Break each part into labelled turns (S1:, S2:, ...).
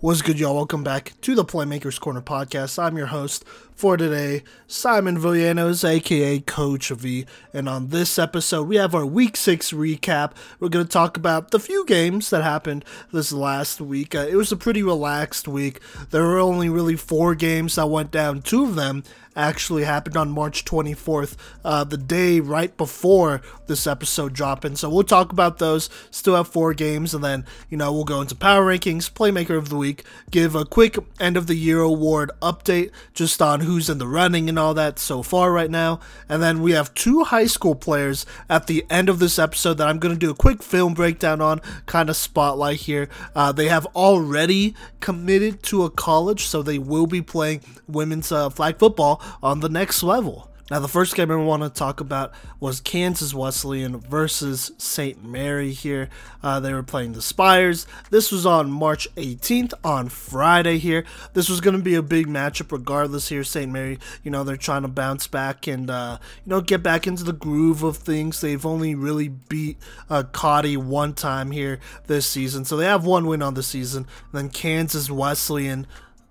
S1: What's good, y'all? Welcome back to the Playmakers Corner podcast. I'm your host for today, Simon Villanos, aka Coach V. And on this episode, we have our Week 6 recap. We're going to talk about the few games that happened this last week. Uh, it was a pretty relaxed week. There were only really four games that went down, two of them actually happened on March 24th, uh, the day right before this episode dropping. So we'll talk about those. Still have four games, and then, you know, we'll go into power rankings, playmaker of the week, give a quick end of the year award update just on who's in the running and all that so far right now. And then we have two high school players at the end of this episode that I'm going to do a quick film breakdown on, kind of spotlight here. Uh, they have already committed to a college, so they will be playing women's uh, flag football on the next level. Now, the first game I want to talk about was Kansas Wesleyan versus St. Mary here. Uh, they were playing the Spires. This was on March 18th, on Friday here. This was going to be a big matchup regardless here. St. Mary, you know, they're trying to bounce back and, uh, you know, get back into the groove of things. They've only really beat uh, Cottey one time here this season. So they have one win on the season. And then Kansas Wesleyan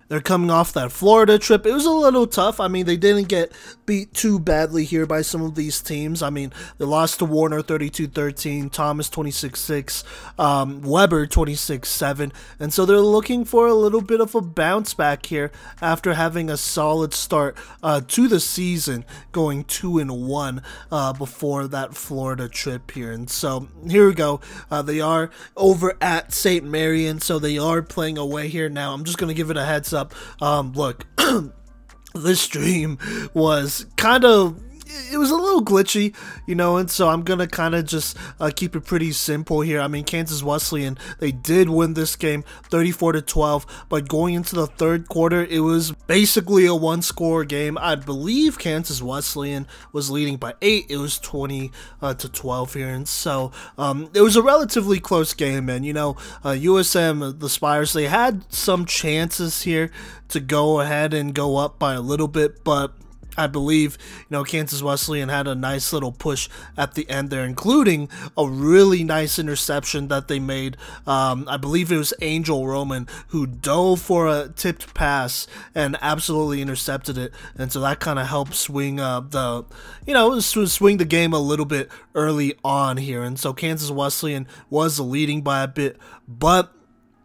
S1: they're coming off that Florida trip. It was a little tough. I mean, they didn't get beat too badly here by some of these teams. I mean, they lost to Warner 32 13, Thomas 26 6, um, Webber 26 7. And so they're looking for a little bit of a bounce back here after having a solid start uh, to the season, going 2 and 1 uh, before that Florida trip here. And so here we go. Uh, they are over at St. Mary, and so they are playing away here now. I'm just going to give it a heads up. Um, look, this stream was kind of it was a little glitchy, you know, and so I'm gonna kind of just uh, keep it pretty simple here. I mean, Kansas Wesleyan they did win this game, 34 to 12, but going into the third quarter, it was basically a one-score game. I believe Kansas Wesleyan was leading by eight. It was 20 uh, to 12 here, and so um, it was a relatively close game. And you know, uh, USM the Spires they had some chances here to go ahead and go up by a little bit, but I believe, you know, Kansas Wesleyan had a nice little push at the end there, including a really nice interception that they made. Um, I believe it was Angel Roman who dove for a tipped pass and absolutely intercepted it. And so that kind of helped swing uh, the, you know, swing the game a little bit early on here. And so Kansas Wesleyan was leading by a bit, but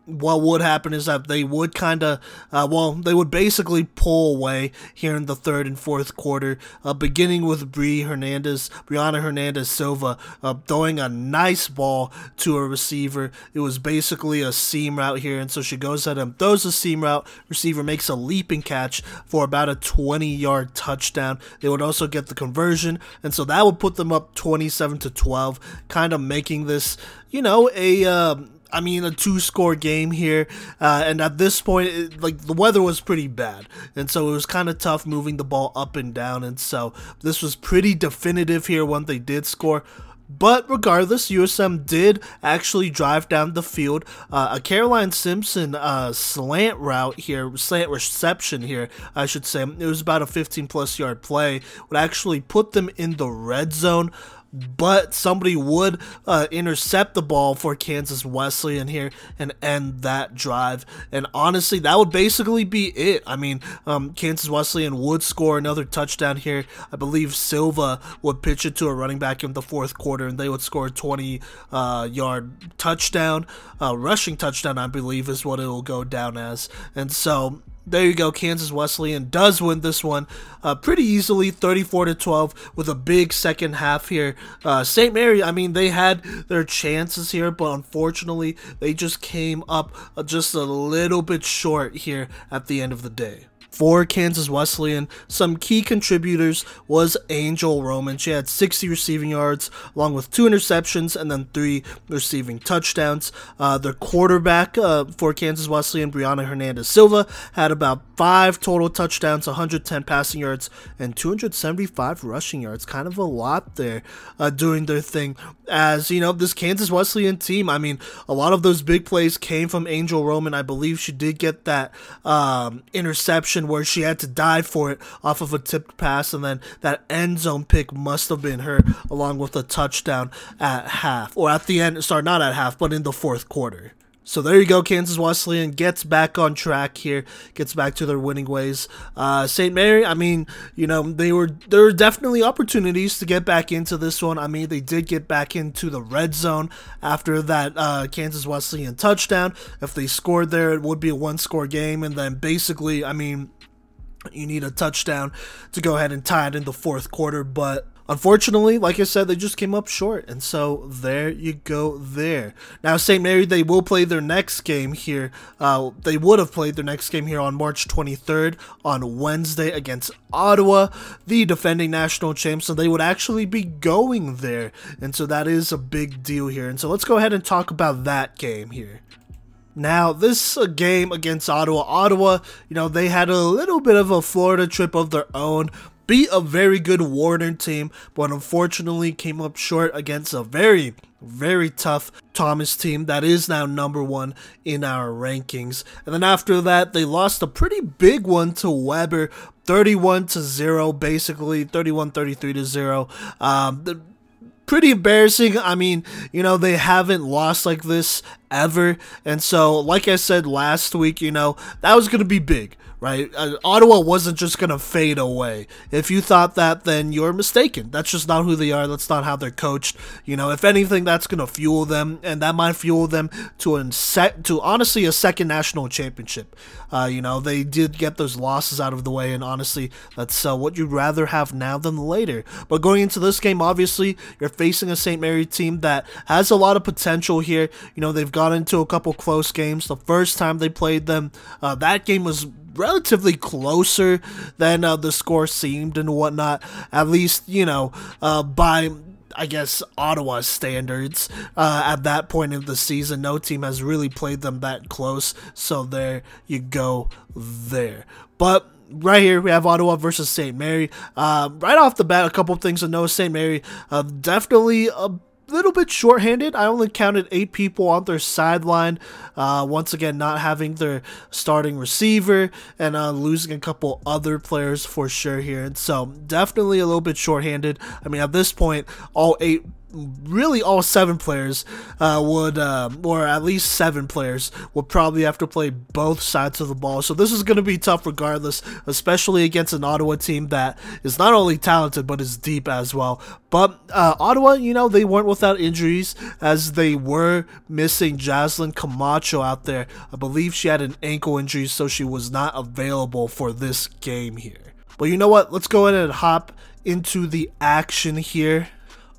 S1: what would happen is that they would kind of, uh, well, they would basically pull away here in the third and fourth quarter, uh, beginning with Brie Hernandez, Brianna Hernandez Silva, uh, throwing a nice ball to a receiver. It was basically a seam route here, and so she goes ahead and throws a seam route. Receiver makes a leaping catch for about a 20 yard touchdown. They would also get the conversion, and so that would put them up 27 to 12, kind of making this, you know, a. Um, I mean, a two score game here. Uh, and at this point, it, like the weather was pretty bad. And so it was kind of tough moving the ball up and down. And so this was pretty definitive here when they did score. But regardless, USM did actually drive down the field. Uh, a Caroline Simpson uh, slant route here, slant reception here, I should say. It was about a 15 plus yard play, would actually put them in the red zone but somebody would uh, intercept the ball for Kansas Wesleyan here and end that drive. And honestly, that would basically be it. I mean, um, Kansas Wesleyan would score another touchdown here. I believe Silva would pitch it to a running back in the fourth quarter, and they would score a 20 uh, yard touchdown, uh, rushing touchdown, I believe, is what it will go down as. And so there you go. Kansas Wesleyan does win this one uh, pretty easily, 34 to 12, with a big second half here. Uh, St. Mary, I mean, they had their chances here, but unfortunately, they just came up just a little bit short here at the end of the day for Kansas Wesleyan. Some key contributors was Angel Roman. She had 60 receiving yards, along with two interceptions and then three receiving touchdowns. Uh, the quarterback uh, for Kansas Wesleyan, Brianna Hernandez Silva, had about five total touchdowns, 110 passing yards, and 275 rushing yards. Kind of a lot there uh, doing their thing. As you know, this Kansas Wesleyan team, I mean, a lot of those big plays came from Angel Roman. I believe she did get that um, interception where she had to dive for it off of a tipped pass, and then that end zone pick must have been her, along with a touchdown at half, or at the end. Sorry, not at half, but in the fourth quarter. So there you go. Kansas Wesleyan gets back on track here, gets back to their winning ways. Uh, St. Mary, I mean, you know, they were there were definitely opportunities to get back into this one. I mean, they did get back into the red zone after that uh, Kansas Wesleyan touchdown. If they scored there, it would be a one-score game, and then basically, I mean, you need a touchdown to go ahead and tie it in the fourth quarter, but Unfortunately, like I said, they just came up short, and so there you go there. Now, St. Mary, they will play their next game here. Uh, they would have played their next game here on March 23rd on Wednesday against Ottawa, the defending national champs, so they would actually be going there, and so that is a big deal here. And so let's go ahead and talk about that game here. Now, this uh, game against Ottawa, Ottawa, you know, they had a little bit of a Florida trip of their own, beat a very good Warner team, but unfortunately came up short against a very, very tough Thomas team that is now number one in our rankings. And then after that, they lost a pretty big one to Webber, 31 to 0, basically 31 33 to 0. Um, pretty embarrassing. I mean, you know, they haven't lost like this ever. And so, like I said last week, you know, that was going to be big right? Uh, Ottawa wasn't just going to fade away. If you thought that, then you're mistaken. That's just not who they are. That's not how they're coached. You know, if anything, that's going to fuel them, and that might fuel them to a set to honestly a second national championship. Uh, you know, they did get those losses out of the way, and honestly, that's uh, what you'd rather have now than later. But going into this game, obviously, you're facing a St. Mary team that has a lot of potential here. You know, they've got into a couple close games. The first time they played them, uh, that game was relatively closer than uh, the score seemed and whatnot. At least, you know, uh, by I guess Ottawa standards uh, at that point of the season. No team has really played them that close, so there you go there. But right here we have Ottawa versus St. Mary. Uh, right off the bat, a couple things to know. St. Mary uh, definitely a little bit shorthanded. I only counted eight people on their sideline. Uh, once again, not having their starting receiver and uh, losing a couple other players for sure here. And so, definitely a little bit shorthanded. I mean, at this point, all eight really all seven players uh, would, uh, or at least seven players, would probably have to play both sides of the ball. So this is going to be tough regardless, especially against an Ottawa team that is not only talented but is deep as well. But uh, Ottawa, you know, they weren't without injuries as they were missing Jaslyn Camacho out there. I believe she had an ankle injury, so she was not available for this game here. But you know what? Let's go ahead and hop into the action here.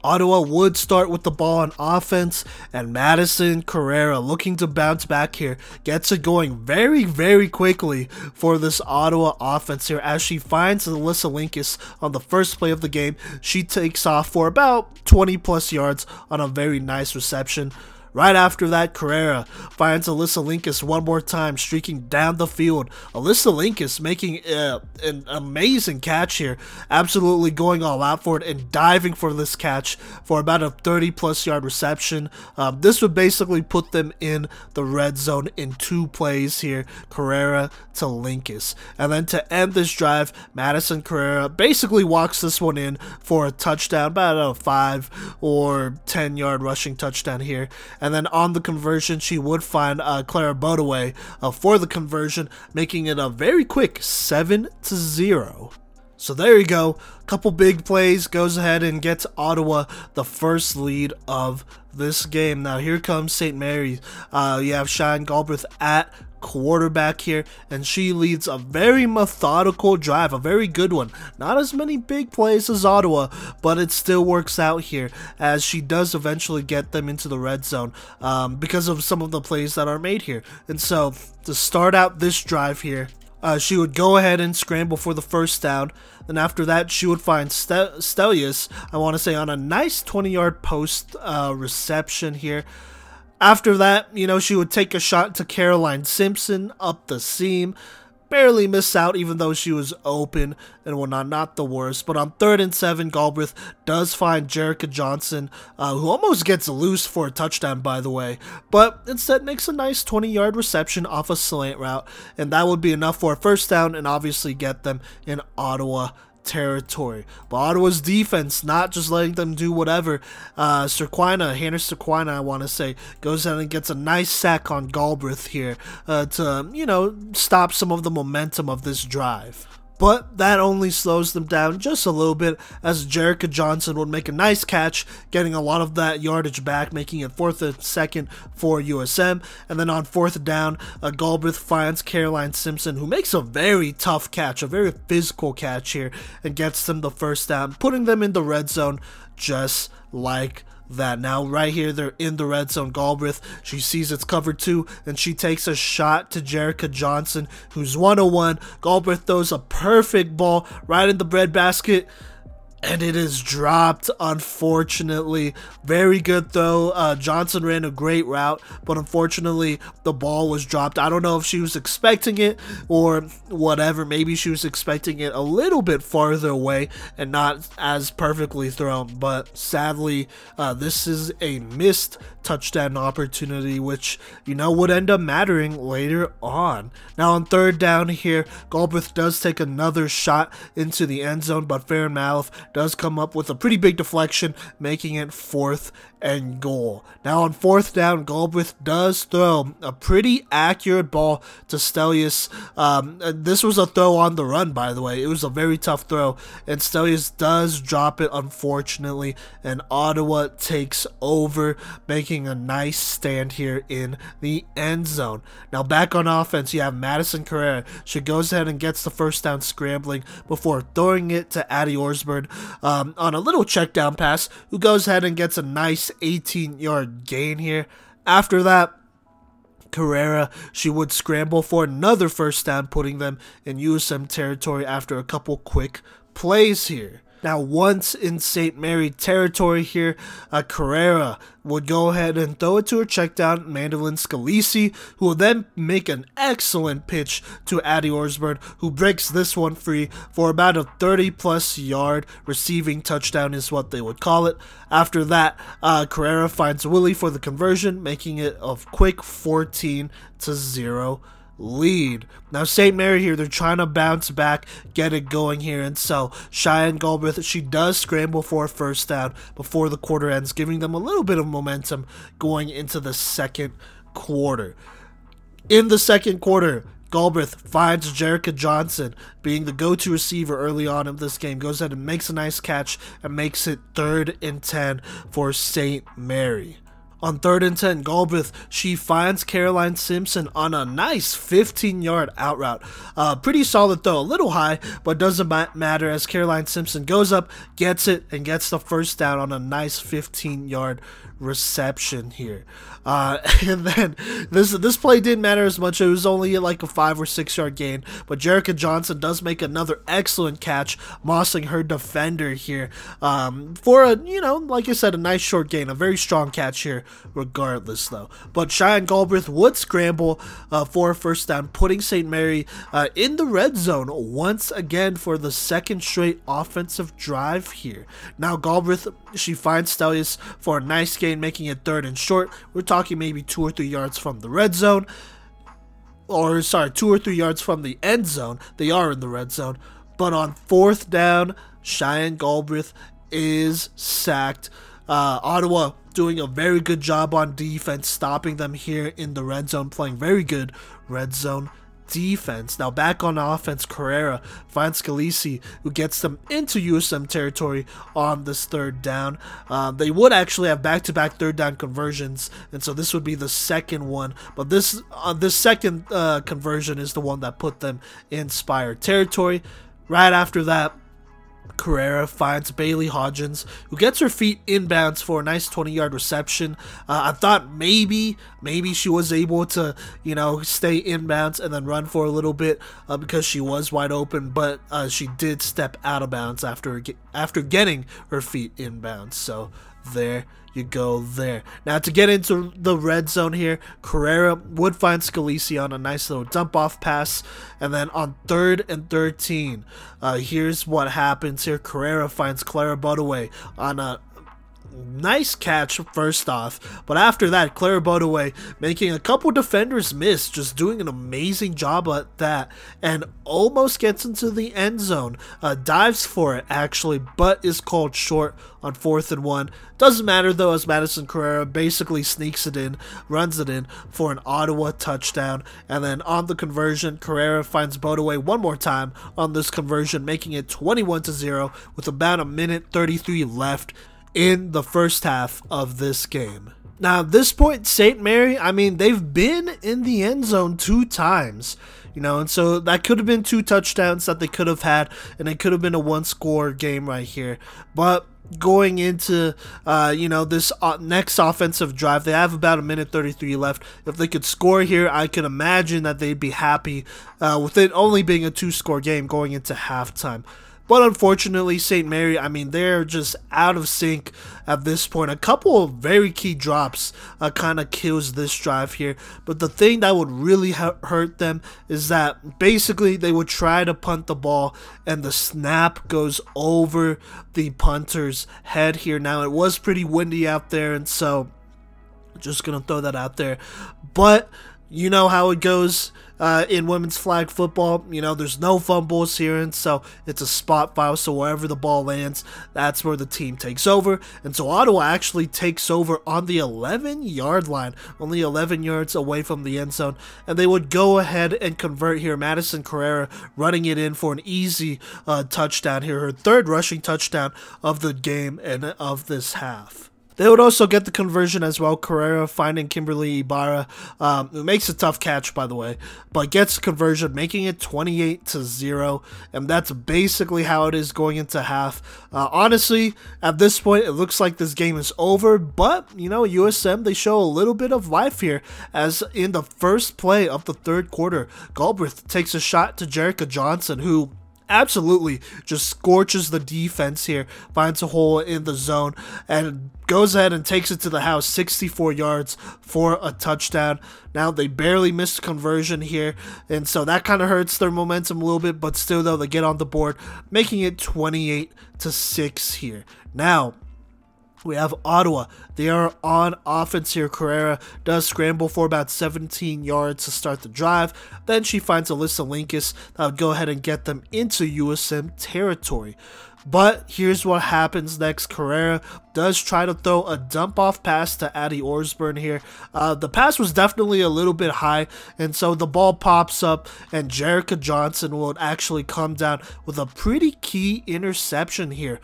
S1: Ottawa would start with the ball on offense, and Madison Carrera looking to bounce back here gets it going very, very quickly for this Ottawa offense here as she finds Alyssa Linkus on the first play of the game. She takes off for about 20 plus yards on a very nice reception. Right after that, Carrera finds Alyssa Linkus one more time, streaking down the field. Alyssa Linkus making uh, an amazing catch here, absolutely going all out for it and diving for this catch for about a 30 plus yard reception. Um, this would basically put them in the red zone in two plays here, Carrera to Linkus. And then to end this drive, Madison Carrera basically walks this one in for a touchdown, about a 5 or 10 yard rushing touchdown here and then on the conversion, she would find uh, Clara Bodaway uh, for the conversion, making it a very quick 7 to 0. So there you go. Couple big plays, goes ahead and gets Ottawa the first lead of this game. Now here comes St. Mary's. Uh, you have Cheyenne Galbraith at quarterback here, and she leads a very methodical drive, a very good one. Not as many big plays as Ottawa, but it still works out here as she does eventually get them into the red zone um, because of some of the plays that are made here. And so to start out this drive here, uh, she would go ahead and scramble for the first down. Then after that, she would find Stel- Stelius, I want to say, on a nice 20 yard post uh, reception here. After that, you know, she would take a shot to Caroline Simpson up the seam. Barely miss out, even though she was open and whatnot. Not the worst. But on third and seven, Galbraith does find Jerica Johnson, uh, who almost gets loose for a touchdown, by the way. But instead makes a nice 20 yard reception off a slant route. And that would be enough for a first down and obviously get them in Ottawa territory. But Ottawa's defense, not just letting them do whatever. Uh, Serquina, Hannah Serquina, I want to say, goes out and gets a nice sack on Galbraith here uh, to, you know, stop some of the momentum of this drive but that only slows them down just a little bit as Jerica Johnson would make a nice catch, getting a lot of that yardage back, making it fourth and second for USM. And then on fourth down, uh, Galbraith finds Caroline Simpson, who makes a very tough catch, a very physical catch here, and gets them the first down, putting them in the red zone just like that. Now, right here, they're in the red zone. Galbraith, she sees it's covered two, and she takes a shot to Jerica Johnson, who's 101. Galbraith throws a perfect ball right in the breadbasket and it is dropped unfortunately. Very good though. Uh, johnson ran a great route but unfortunately the ball was dropped. I don't know if she was expecting it or whatever. Maybe she was expecting it a little bit farther away and not as perfectly thrown. But sadly uh, this is a missed touchdown opportunity which you know would end up mattering later on. Now on third down here galbraith does take another shot into the end zone but Farron Malif does come up with a pretty big deflection, making it fourth and goal. Now on fourth down, Galbraith does throw a pretty accurate ball to Stelius. Um, this was a throw on the run, by the way. It was a very tough throw, and Stelius does drop it, unfortunately, and Ottawa takes over, making a nice stand here in the end zone. Now back on offense, you have Madison Carrera. She goes ahead and gets the first down scrambling before throwing it to Addie Orsburn um, on a little check down pass, who goes ahead and gets a nice 18 yard gain here. After that, Carrera, she would scramble for another first down, putting them in USM territory after a couple quick plays here. Now, once in St. Mary territory here, uh, Carrera would go ahead and throw it to her check down, Mandolin Scalisi, who will then make an excellent pitch to Addie Orsburn, who breaks this one free for about a 30 plus yard receiving touchdown, is what they would call it. After that, uh, Carrera finds Willie for the conversion, making it a quick 14 to 0 lead. Now, St. Mary here, they're trying to bounce back, get it going here. And so, Cheyenne Galbraith, she does scramble for a first down before the quarter ends, giving them a little bit of momentum going into the second quarter. In the second quarter, Galbraith finds Jerica Johnson being the go to receiver early on in this game, goes ahead and makes a nice catch and makes it third and 10 for St. Mary. On third and 10, Galbraith, she finds Caroline Simpson on a nice 15 yard out route. Uh, pretty solid though, a little high, but doesn't matter as Caroline Simpson goes up, gets it, and gets the first down on a nice 15 yard reception here. Uh, and then this this play didn't matter as much. It was only like a five or six yard gain, but Jerica Johnson does make another excellent catch, mossing her defender here um, for a you know like I said a nice short gain, a very strong catch here. Regardless though, but Cheyenne Galbraith would scramble uh, for a first down, putting St. Mary uh, in the red zone once again for the second straight offensive drive here. Now Galbraith she finds Stelius for a nice gain, making it third and short. We're talking maybe two or three yards from the red zone. Or, sorry, two or three yards from the end zone. They are in the red zone. But on fourth down, Cheyenne Galbraith is sacked. Uh, Ottawa doing a very good job on defense, stopping them here in the red zone, playing very good red zone defense. Now back on offense, Carrera finds Scalisi, who gets them into USM territory on this third down. Uh, they would actually have back-to-back third down conversions, and so this would be the second one. But this uh, this second uh, conversion is the one that put them in Spire territory. Right after that, Carrera finds Bailey Hodgins, who gets her feet inbounds for a nice 20 yard reception. Uh, I thought maybe, maybe she was able to, you know, stay inbounds and then run for a little bit uh, because she was wide open, but uh, she did step out of bounds after, after getting her feet inbounds. So there you go there. Now to get into the red zone here, Carrera would find Scalisi on a nice little dump off pass, and then on third and 13, uh, here's what happens here. Carrera finds Clara Bodaway on a nice catch first off, but after that, Clara Bodaway making a couple defenders miss, just doing an amazing job at that, and almost gets into the end zone. Uh, dives for it actually, but is called short on fourth and one. Doesn't matter though, as Madison Carrera basically sneaks it in, runs it in for an Ottawa touchdown, and then on the conversion, Carrera finds Bodaway one more time on this conversion, making it 21 to zero with about a minute 33 left in the first half of this game. Now, this point, St. Mary, I mean, they've been in the end zone two times, you know, and so that could have been two touchdowns that they could have had, and it could have been a one score game right here. But going into uh, you know this uh, next offensive drive they have about a minute 33 left if they could score here i can imagine that they'd be happy uh, with it only being a two score game going into halftime but unfortunately, St. Mary, I mean, they're just out of sync at this point. A couple of very key drops uh, kind of kills this drive here. But the thing that would really ha- hurt them is that basically they would try to punt the ball and the snap goes over the punter's head here. Now, it was pretty windy out there, and so just going to throw that out there. But you know how it goes uh, in women's flag football. You know, there's no fumbles here, and so it's a spot foul. So wherever the ball lands, that's where the team takes over. And so Ottawa actually takes over on the 11 yard line, only 11 yards away from the end zone. And they would go ahead and convert here. Madison Carrera running it in for an easy uh, touchdown here, her third rushing touchdown of the game and of this half. They would also get the conversion as well. Carrera finding Kimberly Ibarra, um, who makes a tough catch, by the way, but gets the conversion, making it 28 to 0. And that's basically how it is going into half. Uh, honestly, at this point, it looks like this game is over, but, you know, USM, they show a little bit of life here, as in the first play of the third quarter, Galbraith takes a shot to Jerica Johnson, who absolutely just scorches the defense here, finds a hole in the zone, and goes ahead and takes it to the house 64 yards for a touchdown. Now they barely missed conversion here, and so that kind of hurts their momentum a little bit, but still though they get on the board, making it 28 to 6 here. Now, we have Ottawa. They are on offense here. Carrera does scramble for about 17 yards to start the drive. Then she finds Alyssa Linkus that would go ahead and get them into USM territory. But here's what happens next. Carrera does try to throw a dump off pass to Addie Orsburn here. Uh, the pass was definitely a little bit high, and so the ball pops up, and Jerica Johnson will actually come down with a pretty key interception here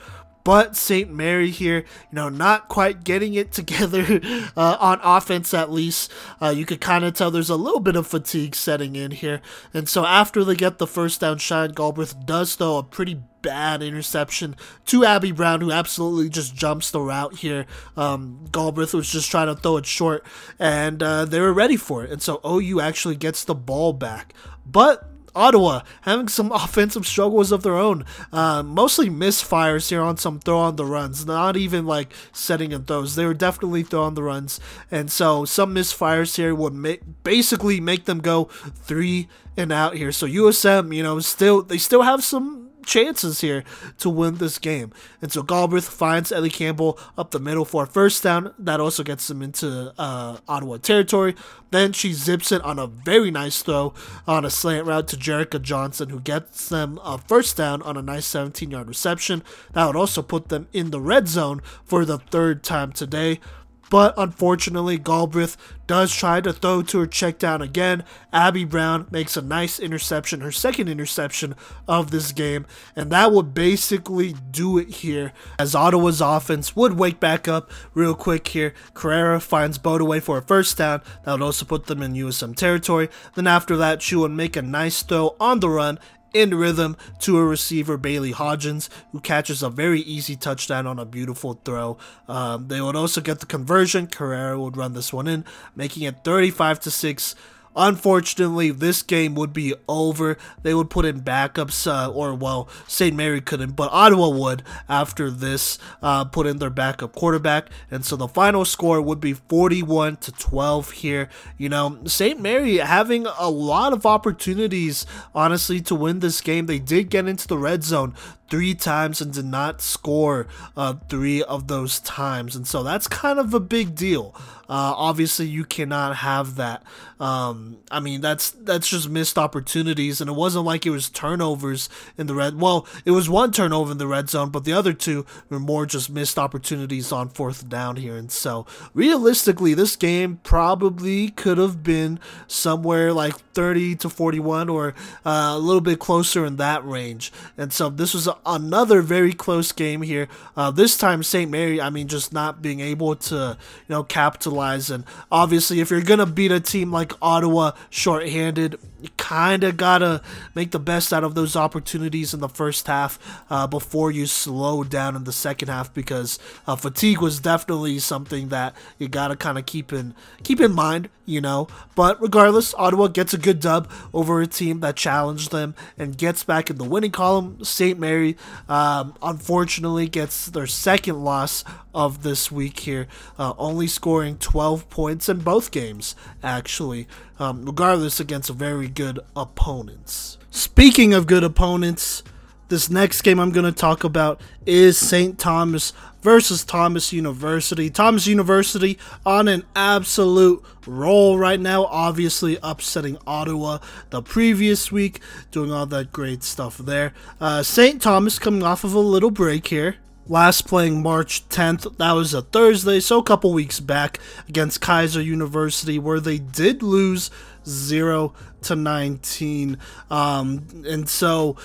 S1: but St. Mary here, you know, not quite getting it together uh, on offense at least. Uh, you could kind of tell there's a little bit of fatigue setting in here. And so after they get the first down shot, Galbraith does throw a pretty bad interception to Abby Brown, who absolutely just jumps the route here. Um, Galbraith was just trying to throw it short, and uh, they were ready for it. And so OU actually gets the ball back. But Ottawa having some offensive struggles of their own. Uh, mostly misfires here on some throw on the runs, not even like setting and throws. They were definitely throw on the runs, and so some misfires here would make, basically make them go three and out here. So USM, you know, still they still have some chances here to win this game. And so Galbraith finds Ellie Campbell up the middle for a first down. That also gets them into uh, Ottawa territory. Then she zips it on a very nice throw on a slant route to Jerica Johnson, who gets them a first down on a nice 17 yard reception. That would also put them in the red zone for the third time today. But unfortunately, Galbraith does try to throw to her check down again. Abby Brown makes a nice interception, her second interception of this game, and that would basically do it here as Ottawa's offense would wake back up real quick here. Carrera finds Bodaway for a first down. That would also put them in USM territory. Then after that, she would make a nice throw on the run in rhythm to a receiver, Bailey Hodgins, who catches a very easy touchdown on a beautiful throw. Um, they would also get the conversion. Carrera would run this one in, making it 35 to 6 Unfortunately, this game would be over. They would put in backups, uh, or well, St. Mary couldn't, but Ottawa would after this uh, put in their backup quarterback, and so the final score would be 41 to 12 here. You know, St. Mary having a lot of opportunities, honestly, to win this game. They did get into the red zone three times and did not score uh, three of those times. And so that's kind of a big deal. Uh, obviously, you cannot have that. Um, I mean, that's that's just missed opportunities, and it wasn't like it was turnovers in the red. Well, it was one turnover in the red zone, but the other two were more just missed opportunities on fourth down here. And so, realistically, this game probably could have been somewhere like 30 to 41, or uh, a little bit closer in that range. And so, this was another very close game here. Uh, this time, St. Mary, I mean, just not being able to, you know, capitalize and obviously, if you're going to beat a team like Ottawa shorthanded, you kind of got to make the best out of those opportunities in the first half uh, before you slow down in the second half because uh, fatigue was definitely something that you got to kind of keep in keep in mind, you know. But regardless, Ottawa gets a good dub over a team that challenged them and gets back in the winning column. St. Mary, um, unfortunately, gets their second loss of this week here, uh, only scoring 12 points in both games, actually, um, regardless against very good opponents. Speaking of good opponents, this next game I'm going to talk about is St. Thomas versus Thomas University. Thomas University on an absolute roll right now, obviously upsetting Ottawa the previous week, doing all that great stuff there. Uh, St. Thomas coming off of a little break here last playing March 10th. That was a Thursday, so a couple weeks back against Keiser University, where they did lose 0 to 19. Um, and so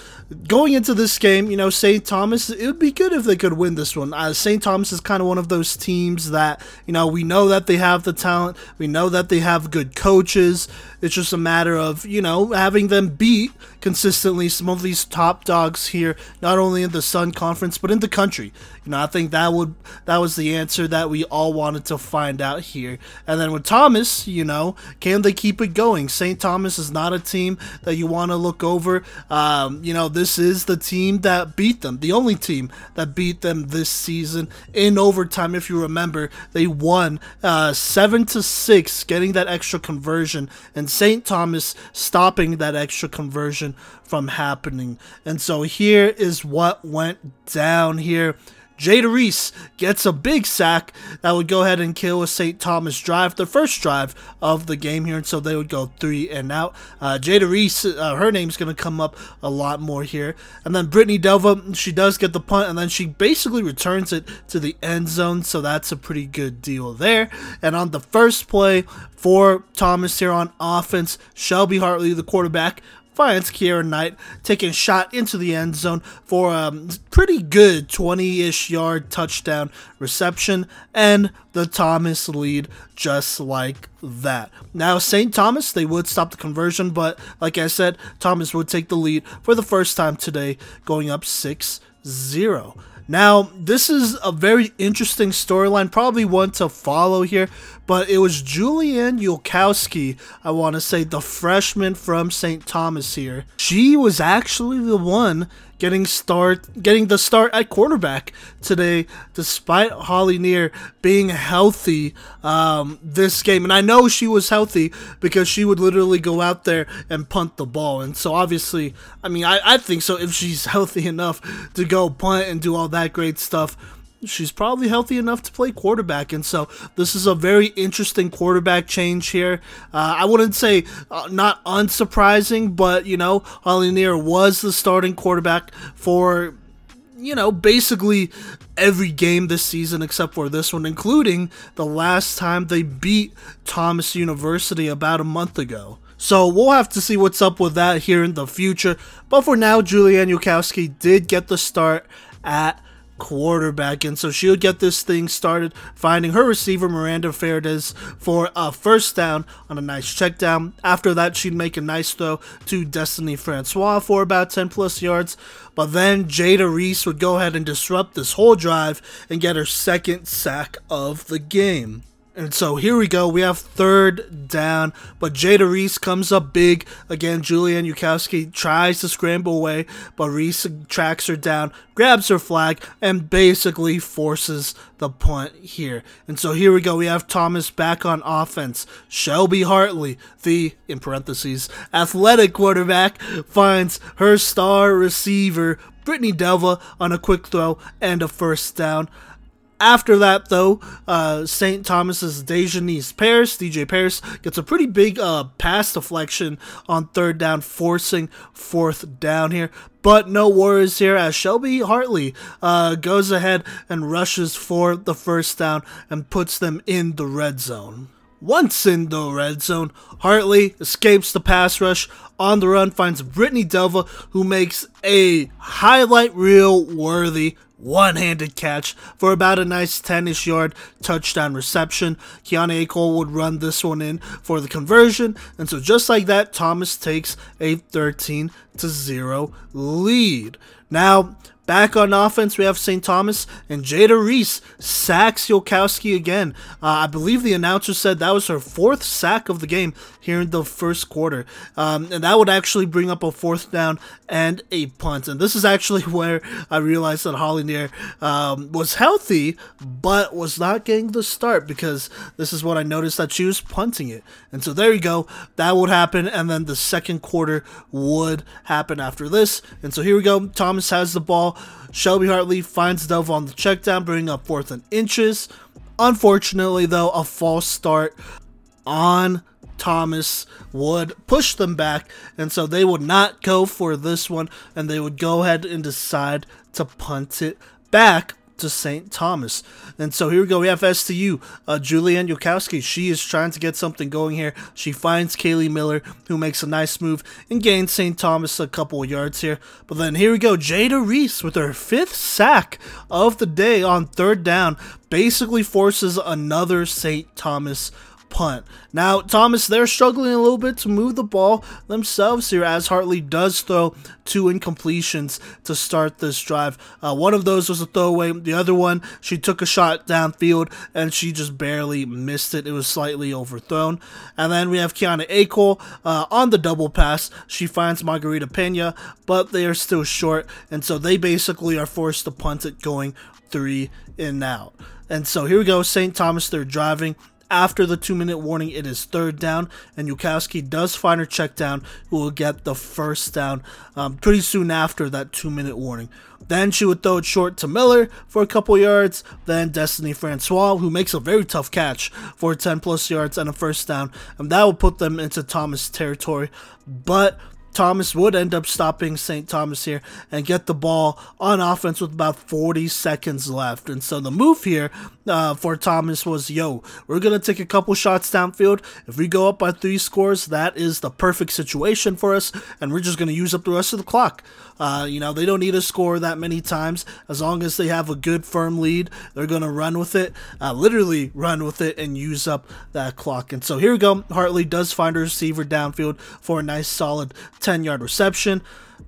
S1: going into this game, you know, St. Thomas, it would be good if they could win this one. Uh, St. Thomas is kind of one of those teams that, you know, we know that they have the talent, we know that they have good coaches. It's just a matter of, you know, having them beat consistently some of these top dogs here, not only in the Sun Conference, but in the country. You know, I think that would that was the answer that we all wanted to find out here. And then with Thomas, you know, can they keep it going? St. Thomas is not a team that you want to look over. Um, you know, this is the team that beat them, the only team that beat them this season in overtime. If you remember, they won uh, seven to six, getting that extra conversion, and St. Thomas stopping that extra conversion from happening. And so here is what went down here. Jada Reese gets a big sack that would go ahead and kill a St. Thomas drive, the first drive of the game here, and so they would go three and out. Uh, Jada Reese, uh, her name's going to come up a lot more here. And then Brittany Delva, she does get the punt, and then she basically returns it to the end zone, so that's a pretty good deal there. And on the first play for Thomas here on offense, Shelby Hartley, the quarterback, finds Kiera Knight taking shot into the end zone for a pretty good 20-ish yard touchdown reception and the Thomas lead just like that. Now St. Thomas they would stop the conversion but like I said Thomas would take the lead for the first time today going up 6-0. Now, this is a very interesting storyline, probably one to follow here, but it was Julianne Yulkowski, I want to say, the freshman from St. Thomas here. She was actually the one getting start getting the start at quarterback today, despite Holly Near being healthy um, this game. And I know she was healthy because she would literally go out there and punt the ball. And so obviously, I mean, I, I think so if she's healthy enough to go punt and do all that great stuff she's probably healthy enough to play quarterback. And so this is a very interesting quarterback change here. Uh, I wouldn't say uh, not unsurprising, but you know, Holly Near was the starting quarterback for. You know, basically every game this season except for this one, including the last time they beat Thomas University about a month ago. So we'll have to see what's up with that here in the future. But for now, Julianne Yukowski did get the start at quarterback. And so she would get this thing started, finding her receiver, Miranda Fairdes, for a first down on a nice check down. After that, she'd make a nice throw to Destiny Francois for about 10 plus yards. But then Jada Reese would go ahead and disrupt this whole drive and get her second sack of the game. And so here we go. We have third down, but Jada Reese comes up big. Again, Julianne Yukowski tries to scramble away, but Reese tracks her down, grabs her flag, and basically forces the punt here. And so here we go. We have Thomas back on offense. Shelby Hartley, the, in parentheses, athletic quarterback, finds her star receiver, Brittany Delva on a quick throw and a first down. After that, though, uh, St. Thomas's Dejanise Paris, DJ Paris, gets a pretty big uh, pass deflection on third down, forcing fourth down here. But no worries here as Shelby Hartley uh, goes ahead and rushes for the first down and puts them in the red zone. Once in the red zone, Hartley escapes the pass rush on the run, finds Brittany Delva, who makes a highlight reel worthy one handed catch for about a nice 10 ish yard touchdown reception. Kiana Cole would run this one in for the conversion, and so just like that, Thomas takes a 13 to 0 lead. Now, Back on offense, we have St. Thomas and Jada Reese sacks Yolkowski again. Uh, I believe the announcer said that was her fourth sack of the game here in the first quarter. Um, and that would actually bring up a fourth down and a punt. And this is actually where I realized that Holly Nair um, was healthy, but was not getting the start because this is what I noticed that she was punting it. And so there you go. That would happen. And then the second quarter would happen after this. And so here we go. Thomas has the ball. Shelby Hartley finds Dove on the check down, bringing up fourth and inches. Unfortunately, though, a false start on Thomas would push them back, and so they would not go for this one, and they would go ahead and decide to punt it back to St. Thomas. And so here we go. We have STU, uh, Julianne Yukowski. She is trying to get something going here. She finds Kaylee Miller, who makes a nice move and gains St. Thomas a couple of yards here. But then here we go. Jada Reese with her fifth sack of the day on third down basically forces another St. Thomas punt. Now, Thomas, they're struggling a little bit to move the ball themselves here as Hartley does throw two incompletions to start this drive. Uh, one of those was a throwaway. The other one, she took a shot downfield and she just barely missed it. It was slightly overthrown. And then we have Kiana Acol uh, on the double pass. She finds Margarita Pena, but they are still short. And so they basically are forced to punt it going three and out. And so here we go. St. Thomas, they're driving after the two minute warning, it is third down, and Yukowski does find her check down, who will get the first down um, pretty soon after that two minute warning. Then she would throw it short to Miller for a couple yards. Then Destiny Francois, who makes a very tough catch for 10 plus yards and a first down. And that will put them into Thomas territory. But Thomas would end up stopping St. Thomas here and get the ball on offense with about 40 seconds left. And so the move here uh, for Thomas was yo, we're going to take a couple shots downfield. If we go up by three scores, that is the perfect situation for us. And we're just going to use up the rest of the clock. Uh, you know, they don't need to score that many times. As long as they have a good, firm lead, they're going to run with it, uh, literally run with it, and use up that clock. And so here we go. Hartley does find a receiver downfield for a nice, solid 10 yard reception.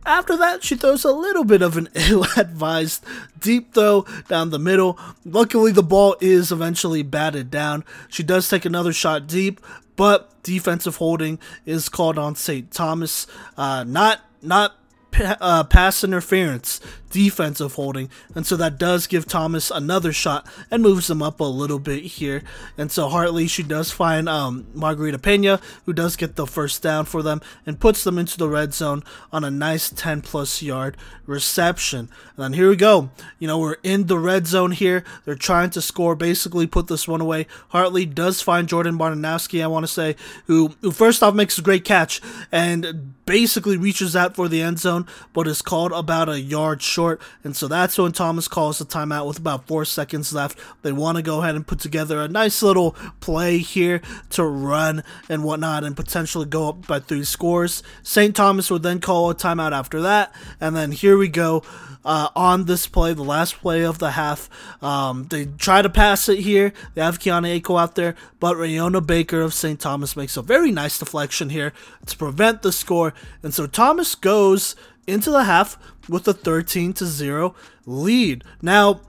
S1: After that, she throws a little bit of an ill advised deep throw down the middle. Luckily, the ball is eventually batted down. She does take another shot deep, but defensive holding is called on St. Thomas. Uh, not not uh, pass interference defensive holding, and so that does give Thomas another shot and moves them up a little bit here. And so Hartley, she does find um, Margarita Pena, who does get the first down for them and puts them into the red zone on a nice 10 plus yard reception. And then here we go. You know, we're in the red zone here. They're trying to score, basically put this one away. Hartley does find Jordan Bartanowski, I want to say, who, who first off makes a great catch and basically reaches out for the end zone, but is called about a yard short. And so that's when Thomas calls the timeout with about four seconds left. They want to go ahead and put together a nice little play here to run and whatnot and potentially go up by three scores. St. Thomas would then call a timeout after that. And then here we go. Uh, on this play, the last play of the half. Um, they try to pass it here. They have Kiana Aiko out there, but Rayona Baker of St. Thomas makes a very nice deflection here to prevent the score. And so Thomas goes into the half with a 13 to 0 lead. Now,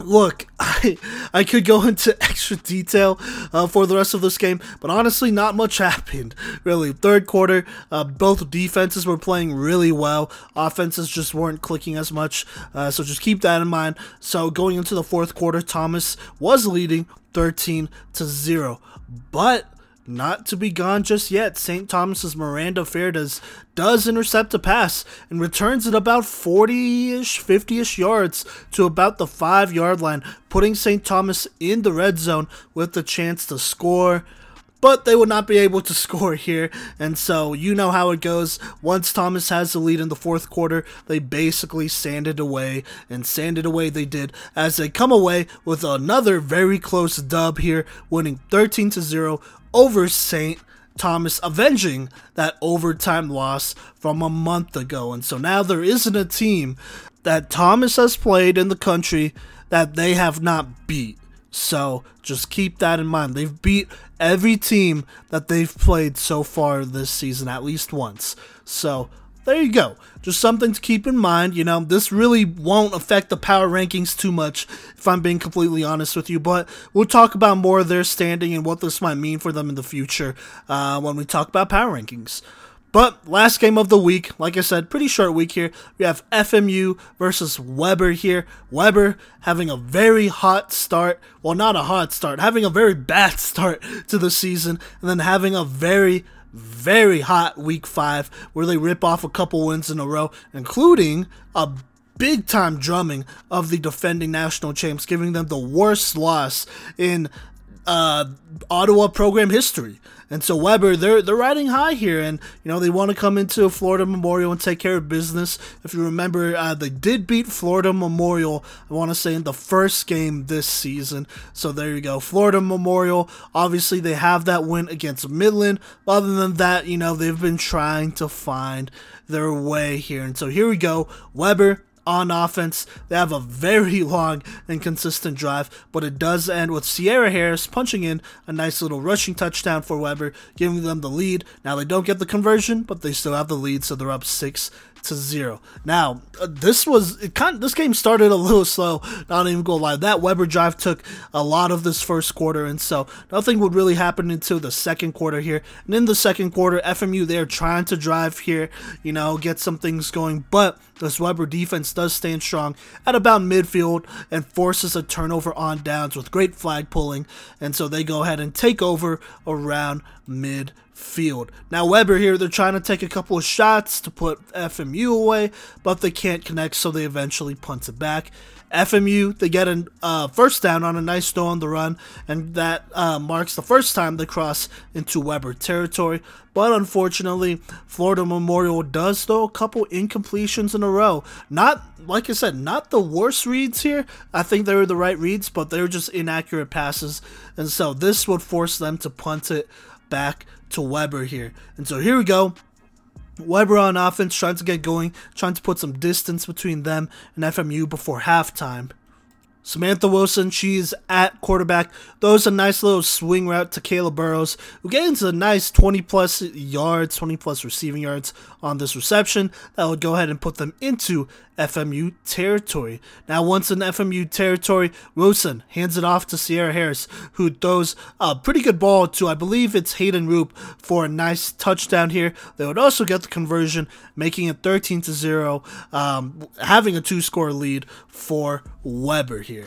S1: look, I, I could go into extra detail uh, for the rest of this game, but honestly, not much happened. Really, third quarter, uh, both defenses were playing really well. Offenses just weren't clicking as much, uh, so just keep that in mind. So going into the fourth quarter, Thomas was leading 13 to 0, but not to be gone just yet. St. Thomas's Miranda Fairdas does intercept a pass and returns it about 40-ish, 50-ish yards to about the 5-yard line, putting St. Thomas in the red zone with the chance to score but they would not be able to score here. And so you know how it goes. Once Thomas has the lead in the fourth quarter, they basically sanded away, and sanded away they did as they come away with another very close dub here, winning 13 to 0 over St. Thomas, avenging that overtime loss from a month ago. And so now there isn't a team that Thomas has played in the country that they have not beat. So just keep that in mind. They've beat every team that they've played so far this season at least once. So there you go. Just something to keep in mind. You know, this really won't affect the power rankings too much, if I'm being completely honest with you. But we'll talk about more of their standing and what this might mean for them in the future uh, when we talk about power rankings. But last game of the week, like I said, pretty short week here. We have FMU versus Webber here. Webber having a very hot start. Well, not a hot start, having a very bad start to the season, and then having a very, very hot week five where they rip off a couple wins in a row, including a big time drumming of the defending national champs, giving them the worst loss in uh, Ottawa program history. And so Webber, they're they're riding high here, and you know they want to come into Florida Memorial and take care of business. If you remember, uh, they did beat Florida Memorial. I want to say in the first game this season. So there you go, Florida Memorial. Obviously, they have that win against Midland. Other than that, you know they've been trying to find their way here, and so here we go, Webber on offense. They have a very long and consistent drive, but it does end with Sierra Harris punching in a nice little rushing touchdown for Webber, giving them the lead. Now they don't get the conversion, but they still have the lead, so they're up six to zero. Now, uh, this was it kind of, this game started a little slow, not even go live. That Webber drive took a lot of this first quarter, and so nothing would really happen until the second quarter here. And in the second quarter, FMU they're trying to drive here, you know, get some things going, but this Webber defense does stand strong at about midfield and forces a turnover on downs with great flag pulling, and so they go ahead and take over around midfield field. Now Webber here, they're trying to take a couple of shots to put FMU away, but they can't connect, so they eventually punt it back. FMU, they get a uh, first down on a nice throw on the run, and that uh, marks the first time they cross into Webber territory. But unfortunately, Florida Memorial does throw a couple incompletions in a row. Not, like I said, not the worst reads here. I think they were the right reads, but they were just inaccurate passes. And so this would force them to punt it back to Webber here. And so here we go. Webber on offense trying to get going, trying to put some distance between them and FMU before halftime. Samantha Wilson, she's at quarterback. Throws a nice little swing route to Kayla Burrows, who gets a nice 20 plus yards, 20 plus receiving yards on this reception. That would go ahead and put them into FMU territory. Now, once in FMU territory, Wilson hands it off to Sierra Harris, who throws a pretty good ball to, I believe it's Hayden Roop, for a nice touchdown here. They would also get the conversion, making it 13 to 0, um, having a two score lead for Webber here.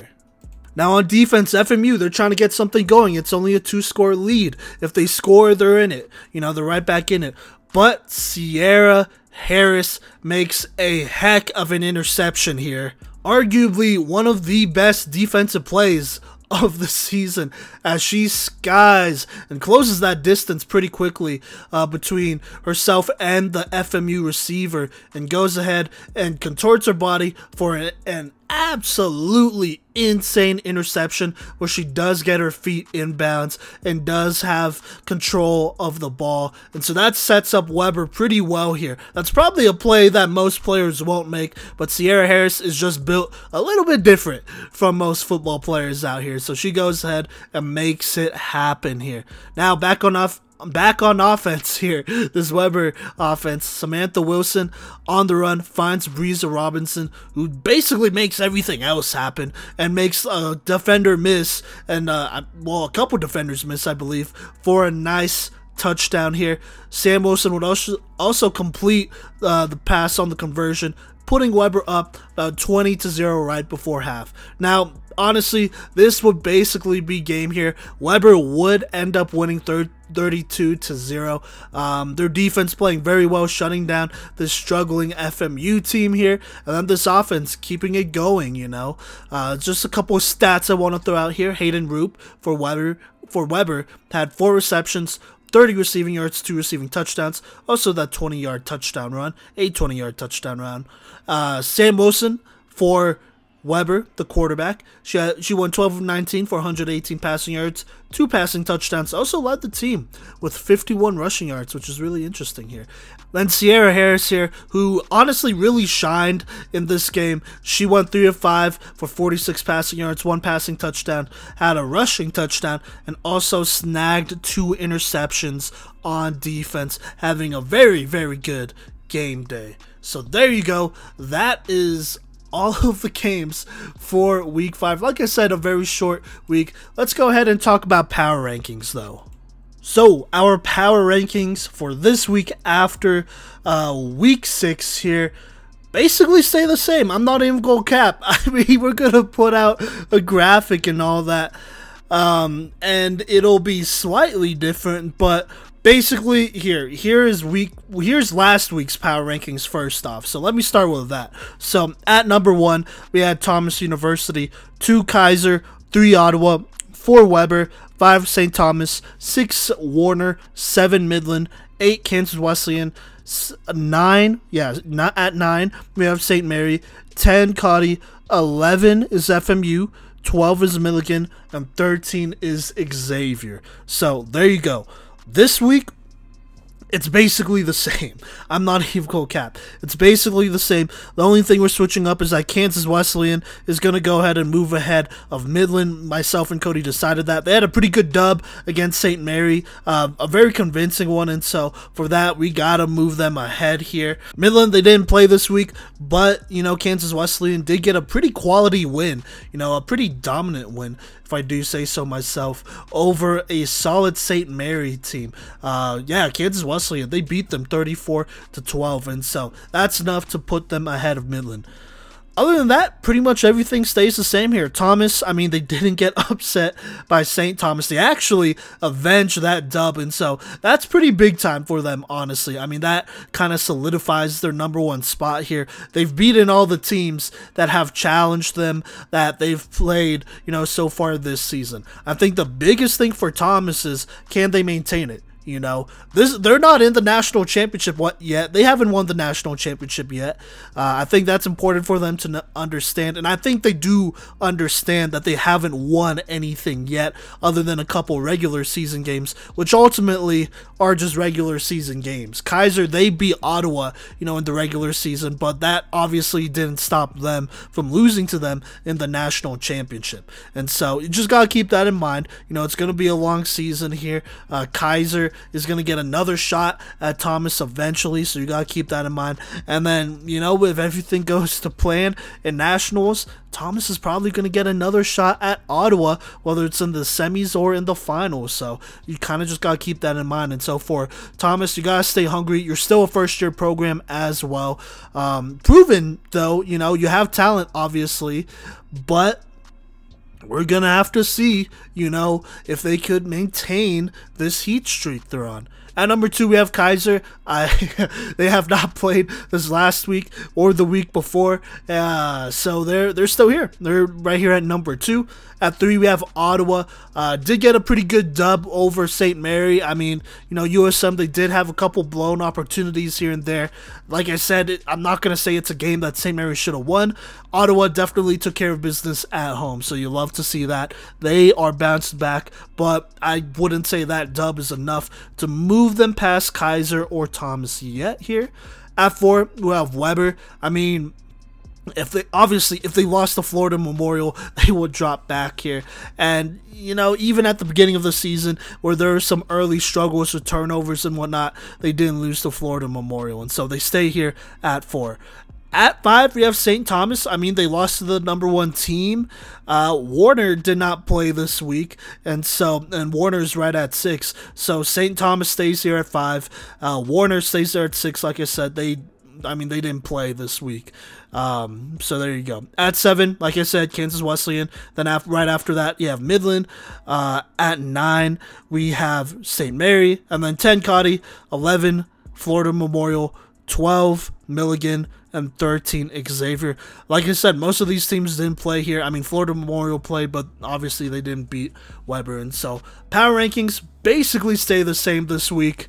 S1: Now on defense, FMU, they're trying to get something going. It's only a two score lead. If they score, they're in it. You know, they're right back in it. But Sierra Harris makes a heck of an interception here. Arguably one of the best defensive plays of the season as she skies and closes that distance pretty quickly uh, between herself and the FMU receiver and goes ahead and contorts her body for an, an absolutely insane interception where she does get her feet inbounds and does have control of the ball. And so that sets up Webber pretty well here. That's probably a play that most players won't make, but Sierra Harris is just built a little bit different from most football players out here. So she goes ahead and makes it happen here. Now back on off back on offense here. This Webber offense. Samantha Wilson on the run finds Breeza Robinson, who basically makes everything else happen and makes a defender miss, and uh, well, a couple defenders miss, I believe, for a nice touchdown here. Sam Wilson would also also complete uh, the pass on the conversion, putting Webber up about 20 to 0 right before half. Now, honestly, this would basically be game here. Webber would end up winning third 32 to 0. Um, their defense playing very well, shutting down the struggling FMU team here, and then this offense keeping it going. You know, uh, just a couple of stats I want to throw out here. Hayden Roop for Webber for Webber had four receptions. 30 receiving yards, two receiving touchdowns. Also, that 20 yard touchdown run, a 20 yard touchdown run. Uh, Sam Wilson for Webber, the quarterback, she had, she won 12 of 19 for 118 passing yards, two passing touchdowns. Also led the team with 51 rushing yards, which is really interesting here. Then Sierra Harris here, who honestly really shined in this game. She went 3 of 5 for 46 passing yards, one passing touchdown, had a rushing touchdown, and also snagged two interceptions on defense, having a very, very good game day. So there you go. That is all of the games for week five. Like I said, a very short week. Let's go ahead and talk about power rankings though. So, our power rankings for this week after uh, week six here basically stay the same. I'm not even going to cap. I mean, we're going to put out a graphic and all that. Um, and it'll be slightly different, but basically here here is week here's last week's power rankings first off. So let me start with that. So at number one we had thomas university two keiser three ottawa four webber five st thomas six warner seven midland eight kansas wesleyan nine yeah not at nine we have st mary 10 Cottey, 11 is fmu 12 is milligan and 13 is xavier. So there you go this week, it's basically the same. I'm not even cold cap. It's basically the same. The only thing we're switching up is that Kansas Wesleyan is going to go ahead and move ahead of Midland. Myself and Cody decided that. They had a pretty good dub against St. Mary, uh, a very convincing one, and so for that, we got to move them ahead here. Midland, they didn't play this week, but, you know, Kansas Wesleyan did get a pretty quality win, you know, a pretty dominant win I do say so myself, over a solid St. Mary team. Uh, yeah, Kansas Wesleyan, they beat them 34 to 12, and so that's enough to put them ahead of Midland other than that, pretty much everything stays the same here. Thomas, I mean, they didn't get upset by St. Thomas. They actually avenged that dub, and so that's pretty big time for them, honestly. I mean, that kind of solidifies their number one spot here. They've beaten all the teams that have challenged them that they've played, you know, so far this season. I think the biggest thing for Thomas is can they maintain it? You know, this they're not in the national championship yet. They haven't won the national championship yet. Uh, I think that's important for them to understand, and I think they do understand that they haven't won anything yet, other than a couple regular season games, which ultimately are just regular season games. Keiser they beat Ottawa, you know, in the regular season, but that obviously didn't stop them from losing to them in the national championship. And so you just gotta keep that in mind. You know, it's gonna be a long season here. Uh, Is going to get another shot at Thomas eventually, so you got to keep that in mind. And then, you know, if everything goes to plan in Nationals, Thomas is probably going to get another shot at Ottawa, whether it's in the semis or in the finals. So you kind of just got to keep that in mind. And so for Thomas, you got to stay hungry. You're still a first year program as well. Um, proven, though, you know, you have talent, obviously, but we're gonna have to see, you know, if they could maintain this heat streak they're on. At number two, we have Keiser. I they have not played this last week or the week before, uh, so they're they're still here. They're right here at number two. At three, we have Ottawa. Uh, did get a pretty good dub over St. Mary. I mean, you know, USM, they did have a couple blown opportunities here and there. Like I said, it, I'm not to say it's a game that St. Mary should have won. Ottawa definitely took care of business at home, so you love to see that. They are bounced back, but I wouldn't say that dub is enough to move them past Keiser or Thomas yet here. At four, we have Webber. I mean, if they obviously if they lost the Florida Memorial, they would drop back here. And you know, even at the beginning of the season, where there were some early struggles with turnovers and whatnot, they didn't lose the Florida Memorial, and so they stay here at four. At five, we have St. Thomas. I mean, they lost to the number one team. Uh, Warner did not play this week, and so and Warner's right at six. So St. Thomas stays here at five. Uh, Warner stays there at six. Like I said, they I mean, they didn't play this week. Um, so there you go. At seven, like I said, Kansas Wesleyan. Then after, right after that, you have Midland. Uh, at nine, we have St. Mary. And then 10, Cottey. 11, Florida Memorial. 12, Milligan and 13 Xavier. Like I said, most of these teams didn't play here. I mean, Florida Memorial played, but obviously they didn't beat Webber. And so power rankings basically stay the same this week.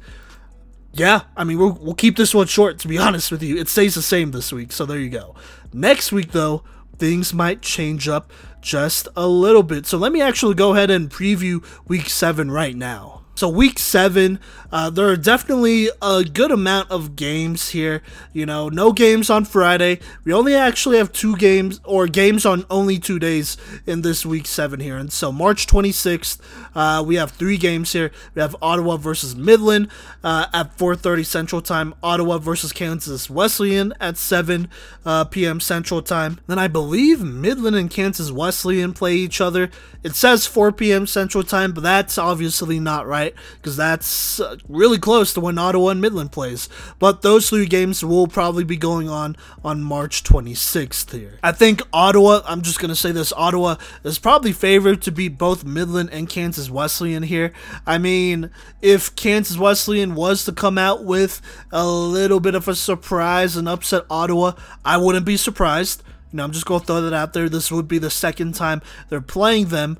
S1: Yeah, I mean, we'll, we'll keep this one short, to be honest with you. It stays the same this week, so there you go. Next week, though, things might change up just a little bit. So let me actually go ahead and preview week seven right now. So week seven, uh, there are definitely a good amount of games here. You know, no games on Friday. We only actually have two games or games on only two days in this week seven here. And so March 26th, uh, we have three games here. We have Ottawa versus Midland uh, at 4:30 Central Time. Ottawa versus Kansas Wesleyan at 7 uh, p.m. Central Time. Then I believe Midland and Kansas Wesleyan play each other. It says 4 p.m. Central Time, but that's obviously not right right? Because that's uh, really close to when Ottawa and Midland plays. But those three games will probably be going on on March 26th here. I think Ottawa, I'm just going to say this, Ottawa is probably favored to beat both Midland and Kansas Wesleyan here. I mean, if Kansas Wesleyan was to come out with a little bit of a surprise and upset Ottawa, I wouldn't be surprised. You know, I'm just going to throw that out there. This would be the second time they're playing them.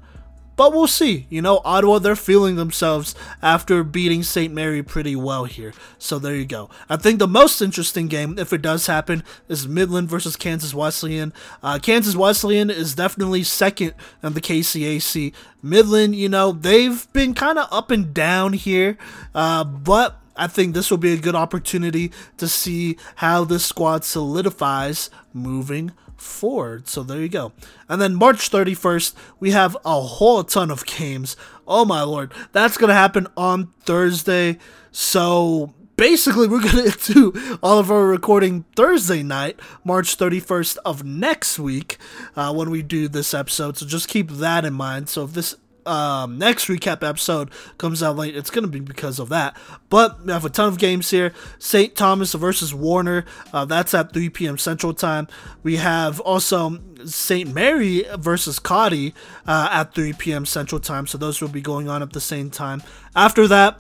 S1: But we'll see. You know, Ottawa, they're feeling themselves after beating St. Mary pretty well here. So there you go. I think the most interesting game, if it does happen, is Midland versus Kansas Wesleyan. Uh, Kansas Wesleyan is definitely second in the KCAC. Midland, you know, they've been kind of up and down here. Uh, but I think this will be a good opportunity to see how this squad solidifies moving forward. So there you go. And then March 31st, we have a whole ton of games. Oh my lord. That's going to happen on Thursday. So basically, we're going to do all of our recording Thursday night, March 31st of next week, uh, when we do this episode. So just keep that in mind. So if this um, next recap episode comes out late, it's going to be because of that. But we have a ton of games here. St. Thomas versus Warner, uh, that's at 3 p.m. Central Time. We have also St. Mary versus Cottey uh, at 3 p.m. Central Time. So those will be going on at the same time. After that,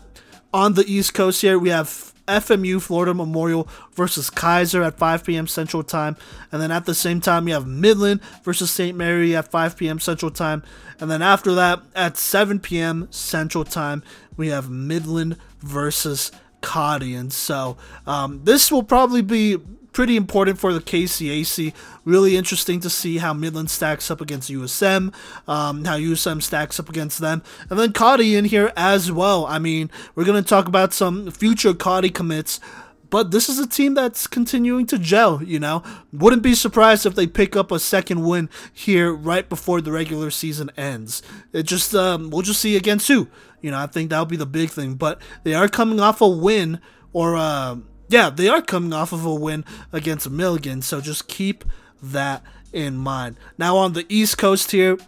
S1: on the East Coast here, we have FMU Florida Memorial versus Keiser at 5 p.m. Central Time. And then at the same time, you have Midland versus St. Mary at 5 p.m. Central Time. And then after that, at 7 p.m. Central Time, we have Midland versus. And so um, this will probably be pretty important for the KCAC. Really interesting to see how Midland stacks up against USM, um, how USM stacks up against them, and then Cottey in here as well. I mean, we're gonna talk about some future Cottey commits. But this is a team that's continuing to gel, you know. Wouldn't be surprised if they pick up a second win here right before the regular season ends. It just um, we'll just see against who. You know, I think that'll be the big thing. But they are coming off a win or uh, yeah, they are coming off of a win against Milligan, so just keep that in mind. Now on the East Coast here,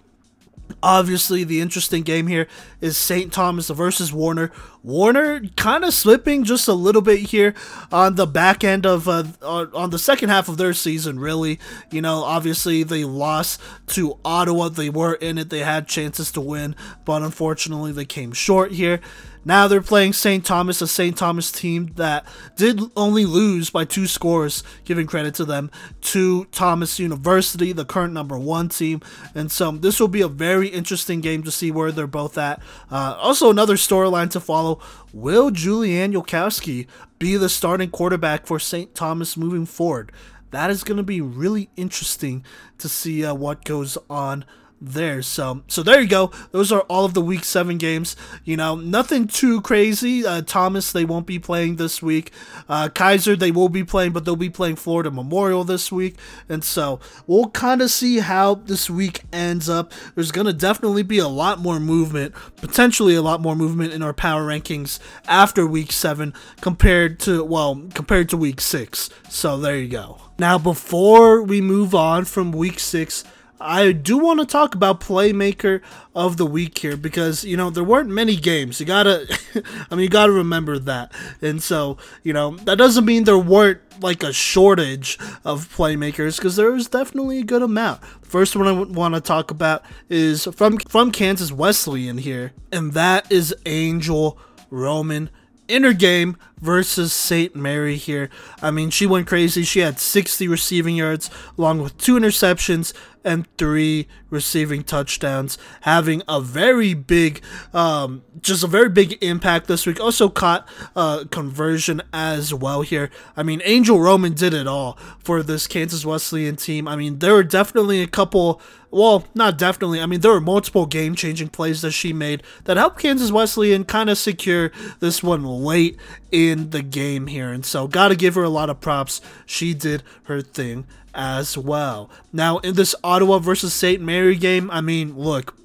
S1: Obviously, the interesting game here is St. Thomas versus Warner. Warner kind of slipping just a little bit here on the back end of uh, on the second half of their season. Really, you know, obviously they lost to Ottawa. They were in it. They had chances to win, but unfortunately they came short here. Now they're playing St. Thomas, a St. Thomas team that did only lose by two scores, giving credit to them, to Thomas University, the current number one team. And so this will be a very interesting game to see where they're both at. Uh, also, another storyline to follow Will Julian Yolkowski be the starting quarterback for St. Thomas moving forward? That is going to be really interesting to see uh, what goes on there. So so there you go. Those are all of the week seven games. You know, nothing too crazy. Uh, Thomas they won't be playing this week. Uh, Keiser they will be playing, but they'll be playing Florida Memorial this week. And so we'll kind of see how this week ends up. There's gonna definitely be a lot more movement, potentially a lot more movement in our power rankings after week seven compared to well compared to week six. So there you go. Now before we move on from week six I do want to talk about playmaker of the week here because you know there weren't many games. You gotta, I mean, you gotta remember that. And so you know that doesn't mean there weren't like a shortage of playmakers because there was definitely a good amount. First one I want to talk about is from from Kansas Wesleyan here, and that is Angel Roman inner game versus St. Mary here. I mean, she went crazy. She had 60 receiving yards along with two interceptions and three receiving touchdowns, having a very big, um, just a very big impact this week. Also caught uh, conversion as well here. I mean, Angel Roman did it all for this Kansas Wesleyan team. I mean, there were definitely a couple well, not definitely. I mean, there were multiple game changing plays that she made that helped Kansas Wesleyan kind of secure this one late in the game here. And so, got to give her a lot of props. She did her thing as well. Now, in this Ottawa versus St. Mary game, I mean, look,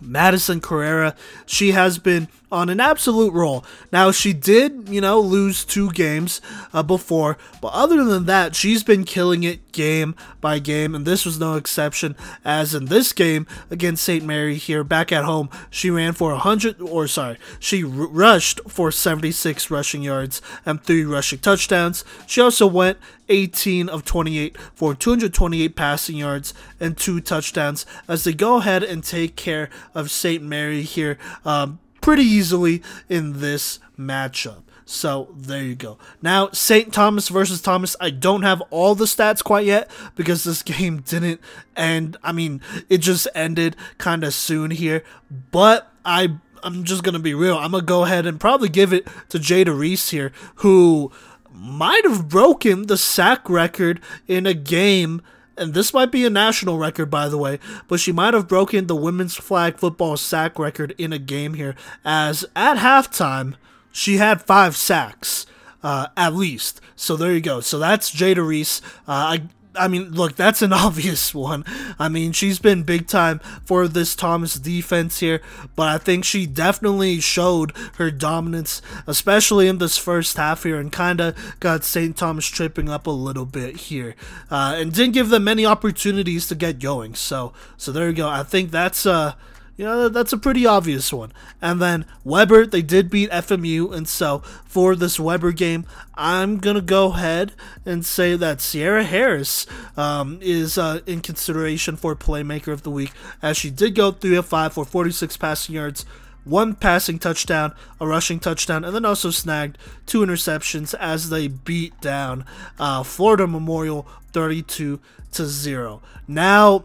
S1: Madison Carrera, she has been on an absolute roll. Now, she did, you know, lose two games uh, before, but other than that, she's been killing it game by game, and this was no exception. As in this game against St. Mary here back at home, she ran for 100, or sorry, she r- rushed for 76 rushing yards and three rushing touchdowns. She also went 18 of 28 for 228 passing yards and two touchdowns as they go ahead and take care of St. Mary here. Um, pretty easily in this matchup. So there you go. Now, St. Thomas versus Thomas. I don't have all the stats quite yet because this game didn't end. I mean, it just ended kind of soon here. But I, I'm just gonna be real. I'm gonna go ahead and probably give it to Jada Reese here, who might have broken the sack record in a game and this might be a national record, by the way, but she might have broken the women's flag football sack record in a game here, as at halftime, she had five sacks. Uh, at least. So there you go. So that's Jada Reese. Uh, I I mean, look, that's an obvious one. I mean, she's been big time for this Thomas defense here, but I think she definitely showed her dominance, especially in this first half here, and kind of got St. Thomas tripping up a little bit here, uh, and didn't give them many opportunities to get going. So, so there you go. I think that's uh you know, that's a pretty obvious one. And then Webber, they did beat FMU, and so for this Webber game, I'm gonna go ahead and say that Sierra Harris um, is uh, in consideration for Playmaker of the Week, as she did go 3 of 5 for 46 passing yards, one passing touchdown, a rushing touchdown, and then also snagged two interceptions as they beat down uh, Florida Memorial 32 to 0. Now,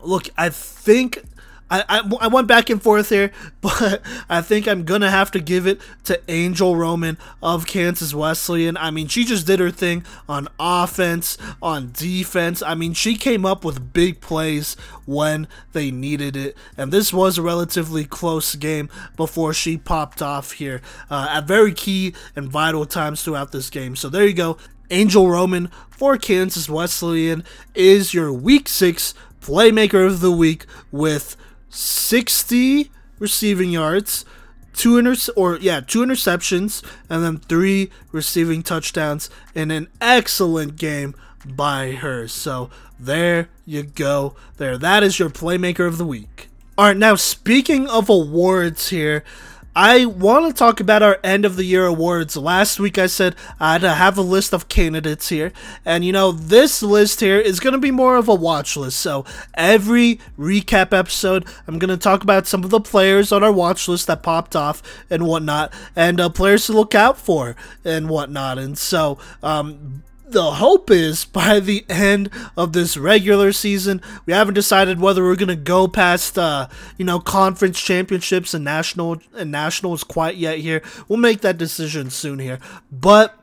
S1: look, I think I, I, I went back and forth here, but I think I'm gonna have to give it to Angel Roman of Kansas Wesleyan. I mean, she just did her thing on offense, on defense. I mean, she came up with big plays when they needed it, and this was a relatively close game before she popped off here uh, at very key and vital times throughout this game. So there you go. Angel Roman for Kansas Wesleyan is your Week 6 Playmaker of the Week with 60 receiving yards, two inter or yeah, two interceptions, and then three receiving touchdowns in an excellent game by her. So there you go. There, that is your playmaker of the week. All right, now speaking of awards here, I want to talk about our end of the year awards. Last week I said I'd have a list of candidates here, and you know, this list here is going to be more of a watch list. So every recap episode, I'm going to talk about some of the players on our watch list that popped off and whatnot, and uh, players to look out for and whatnot. And so, um, the hope is by the end of this regular season, we haven't decided whether we're gonna go past, uh, you know, conference championships and national and nationals quite yet. Here, we'll make that decision soon here, but.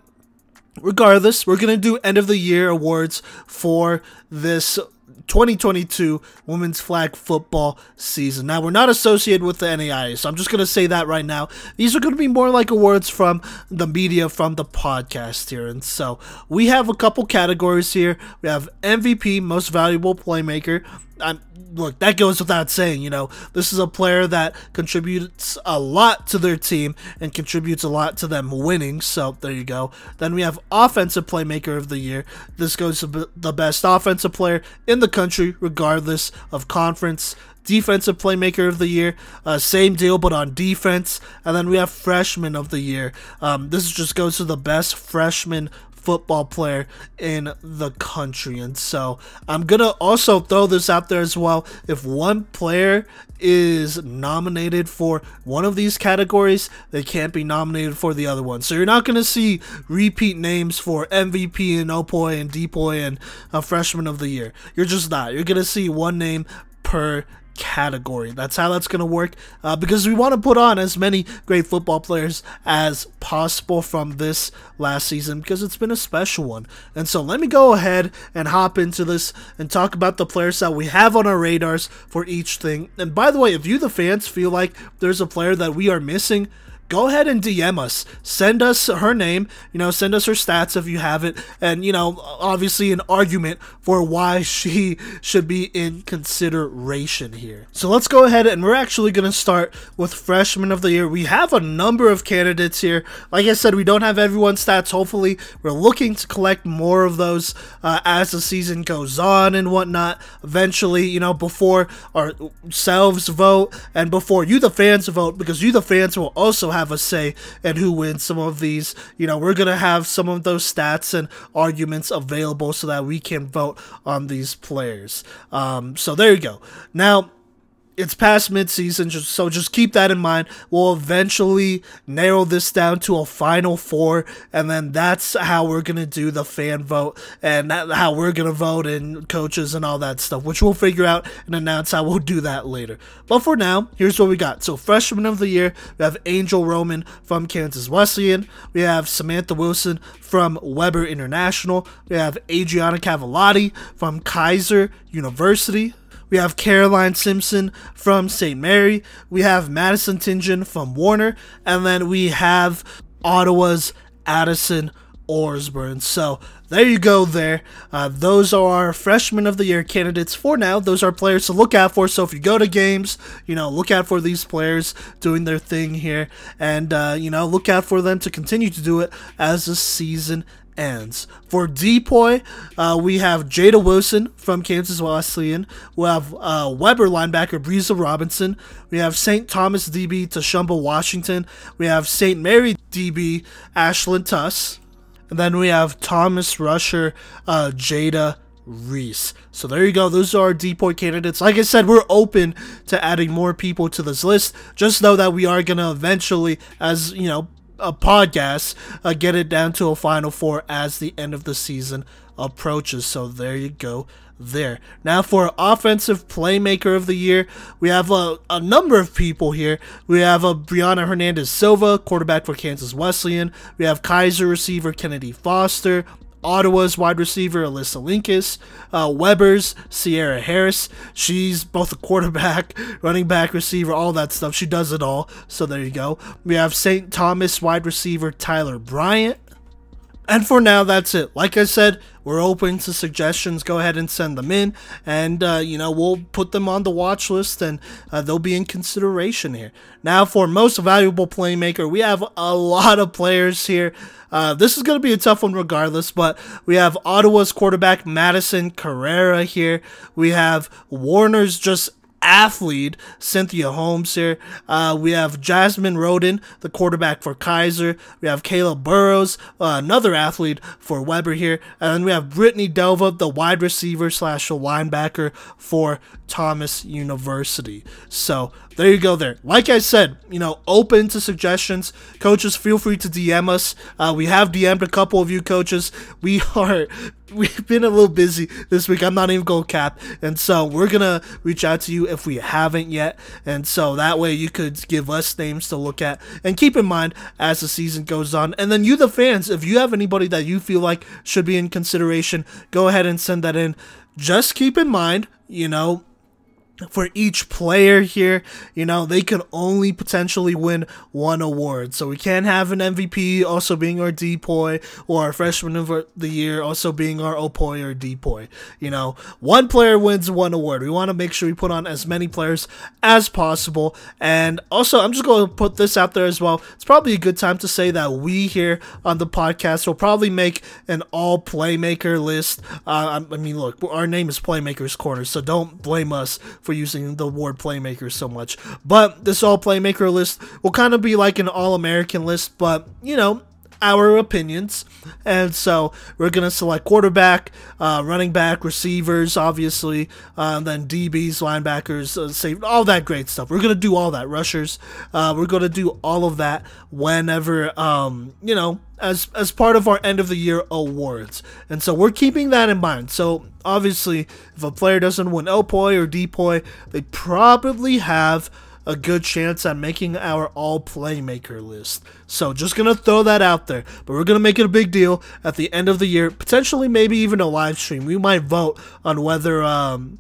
S1: Regardless, we're going to do end of the year awards for this 2022 women's flag football season. Now, we're not associated with the NAIA, so I'm just going to say that right now. These are going to be more like awards from the media, from the podcast here. And so we have a couple categories here. We have MVP, most valuable playmaker. I'm, look, that goes without saying. You know, this is a player that contributes a lot to their team and contributes a lot to them winning. So there you go. Then we have offensive playmaker of the year. This goes to the best offensive player in the country, regardless of conference. Defensive Playmaker of the Year, uh, same deal, but on defense. And then we have Freshman of the Year. Um, this just goes to the best freshman football player in the country. And so I'm going to also throw this out there as well. If one player is nominated for one of these categories, they can't be nominated for the other one. So you're not going to see repeat names for MVP and OPOY and DPOY and a freshman of the year. You're just not. You're going to see one name per category. That's how that's going to work uh, because we want to put on as many great football players as possible from this last season because it's been a special one. And so let me go ahead and hop into this and talk about the players that we have on our radars for each thing. And by the way, if you, the fans, feel like there's a player that we are missing, go ahead and DM us. Send us her name, you know, send us her stats if you have it, and, you know, obviously an argument for why she should be in consideration here. So let's go ahead and we're actually going to start with Freshman of the Year. We have a number of candidates here. Like I said, we don't have everyone's stats. Hopefully, we're looking to collect more of those uh, as the season goes on and whatnot. Eventually, you know, before ourselves vote and before you, the fans, vote, because you, the fans, will also have have a say in who wins some of these. You know, we're to have some of those stats and arguments available so that we can vote on these players. Um, so there you go. Now, it's past midseason, so just keep that in mind. We'll eventually narrow this down to a final four, and then that's how we're gonna do the fan vote and how we're gonna vote and coaches and all that stuff, which we'll figure out and announce how we'll do that later. But for now, here's what we got. So freshman of the year, we have Angel Roman from Kansas Wesleyan. We have Samantha Wilson from Webber International. We have Adriana Cavallati from Keiser University. We have Caroline Simpson from St. Mary. We have Madison Tingen from Warner. And then we have Ottawa's Addison Orsburn. So there you go there. Uh, those are our freshman of the year candidates for now. Those are players to look out for. So if you go to games, you know, look out for these players doing their thing here. And, uh, you know, look out for them to continue to do it as the season ends. For DPOY, uh, we have Jada Wilson from Kansas Wesleyan. We have uh, Webber linebacker Breeza Robinson. We have St. Thomas DB Tashumba Washington. We have St. Mary DB Ashlyn Tuss. And then we have Thomas Rusher uh, Jada Reese. So there you go. Those are our DPOY candidates. Like I said, we're open to adding more people to this list. Just know that we are to eventually, as you know, a podcast, uh, get it down to a final four as the end of the season approaches. So there you go. There. Now for offensive playmaker of the year, we have a, a number of people here. We have a Brianna Hernandez Silva, quarterback for Kansas Wesleyan. We have Keiser receiver Kennedy Foster, Ottawa's wide receiver Alyssa Linkus, uh, Webber's Sierra Harris. She's both a quarterback, running back, receiver, all that stuff. She does it all. So there you go. We have St. Thomas wide receiver Tyler Bryant. And for now, that's it. Like I said, we're open to suggestions. Go ahead and send them in, and uh, you know we'll put them on the watch list, and uh, they'll be in consideration here. Now, for most valuable playmaker, we have a lot of players here. Uh, this is going to be a tough one regardless, but we have Ottawa's quarterback Madison Carrera here. We have Warner's just athlete, Cynthia Holmes here. Uh, we have Jasmine Roden, the quarterback for Keiser. We have Caleb Burrows, uh, another athlete for Webber here. And then we have Brittany Delva, the wide receiver slash linebacker for Thomas University. So there you go there. Like I said, you know, open to suggestions. Coaches, feel free to DM us. Uh, we have DM'd a couple of you coaches. We are we've been a little busy this week. I'm not even going cap, and so we're gonna reach out to you if we haven't yet, and so that way you could give us names to look at and keep in mind as the season goes on. And then you, the fans, if you have anybody that you feel like should be in consideration, go ahead and send that in. Just keep in mind, you know, for each player here, you know, they could only potentially win one award. So we can't have an MVP also being our DPOY or our freshman of the year also being our OPOY or DPOY. You know, one player wins one award. We want to make sure we put on as many players as possible. And also, I'm just going to put this out there as well. It's probably a good time to say that we here on the podcast will probably make an all playmaker list. Uh, I mean, look, our name is Playmakers Corner, so don't blame us for for using the word playmaker so much. But this all playmaker list will kind of be like an all American list, but you know, our opinions. And so we're going to select quarterback, uh, running back, receivers, obviously, uh, then DBs, linebackers, uh, save all that great stuff. We're going to do all that. Rushers. Uh, we're going to do all of that whenever, um, you know, as as part of our end of the year awards. And so we're keeping that in mind. So obviously, if a player doesn't win OPOY or DPOY, they probably have a good chance at making our all playmaker list. So just gonna throw that out there. But we're gonna make it a big deal at the end of the year, potentially maybe even a live stream. We might vote on whether um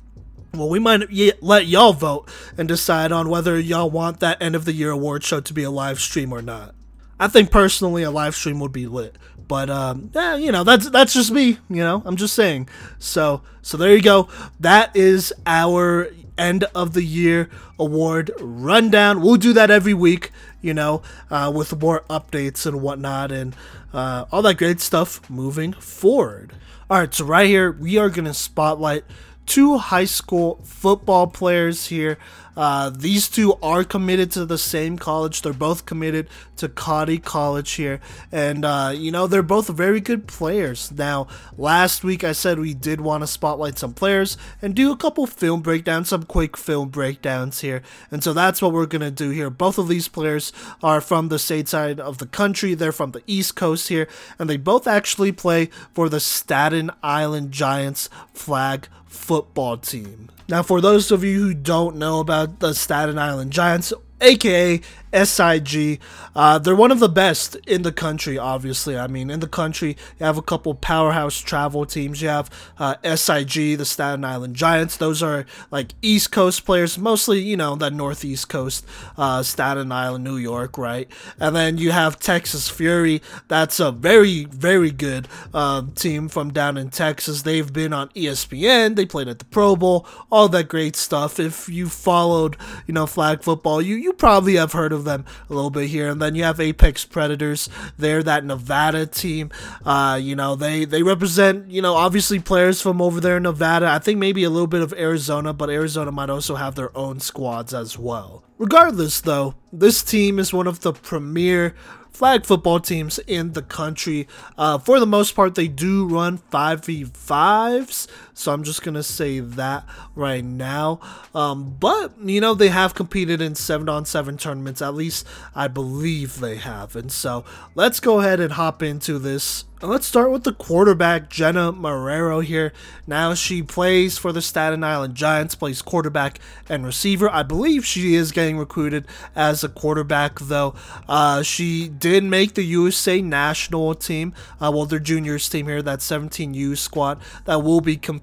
S1: well, we might let y'all vote and decide on whether y'all want that end of the year award show to be a live stream or not. I think personally a live stream would be lit, but um, yeah, you know that's that's just me. You know, I'm just saying. So so there you go. That is our end of the year award rundown. We'll do that every week, you know, uh, with more updates and whatnot and uh, all that great stuff moving forward. All right, so right here, we are to spotlight two high school football players here. Uh, these two are committed to the same college. They're both committed to Cottey College here. And, uh, you know, they're both very good players. Now, last week I said we did want to spotlight some players and do a couple film breakdowns, some quick film breakdowns here. And so that's what we're going to do here. Both of these players are from the state side of the country. They're from the East Coast here. And they both actually play for the Staten Island Giants flag football team. Now, for those of you who don't know about the Staten Island Giants, aka SIG. Uh, they're one of the best in the country, obviously. I mean, in the country, you have a couple powerhouse travel teams. You have uh, SIG, the Staten Island Giants. Those are like East Coast players, mostly, you know, that Northeast Coast, uh, Staten Island, New York, right? And then you have Texas Fury. That's a very, very good um, team from down in Texas. They've been on ESPN. They played at the Pro Bowl, all that great stuff. If you followed, you know, flag football, you, you probably have heard of of them a little bit here. And then you have Apex Predators. They're that Nevada team. Uh, you know, they they represent you know obviously players from over there in Nevada. I think maybe a little bit of Arizona, but Arizona might also have their own squads as well. Regardless, though, this team is one of the premier flag football teams in the country. Uh, for the most part, they do run 5v5s, so I'm just going to say that right now. Um, but, you know, they have competed in 7 on 7 tournaments, at least I believe they have. And so let's go ahead and hop into this Let's start with the quarterback, Jenna Marrero here. Now she plays for the Staten Island Giants, plays quarterback and receiver. I believe she is getting recruited as a quarterback, though. Uh, she did make the USA national team, uh, well, their juniors team here, that 17U squad that will be competing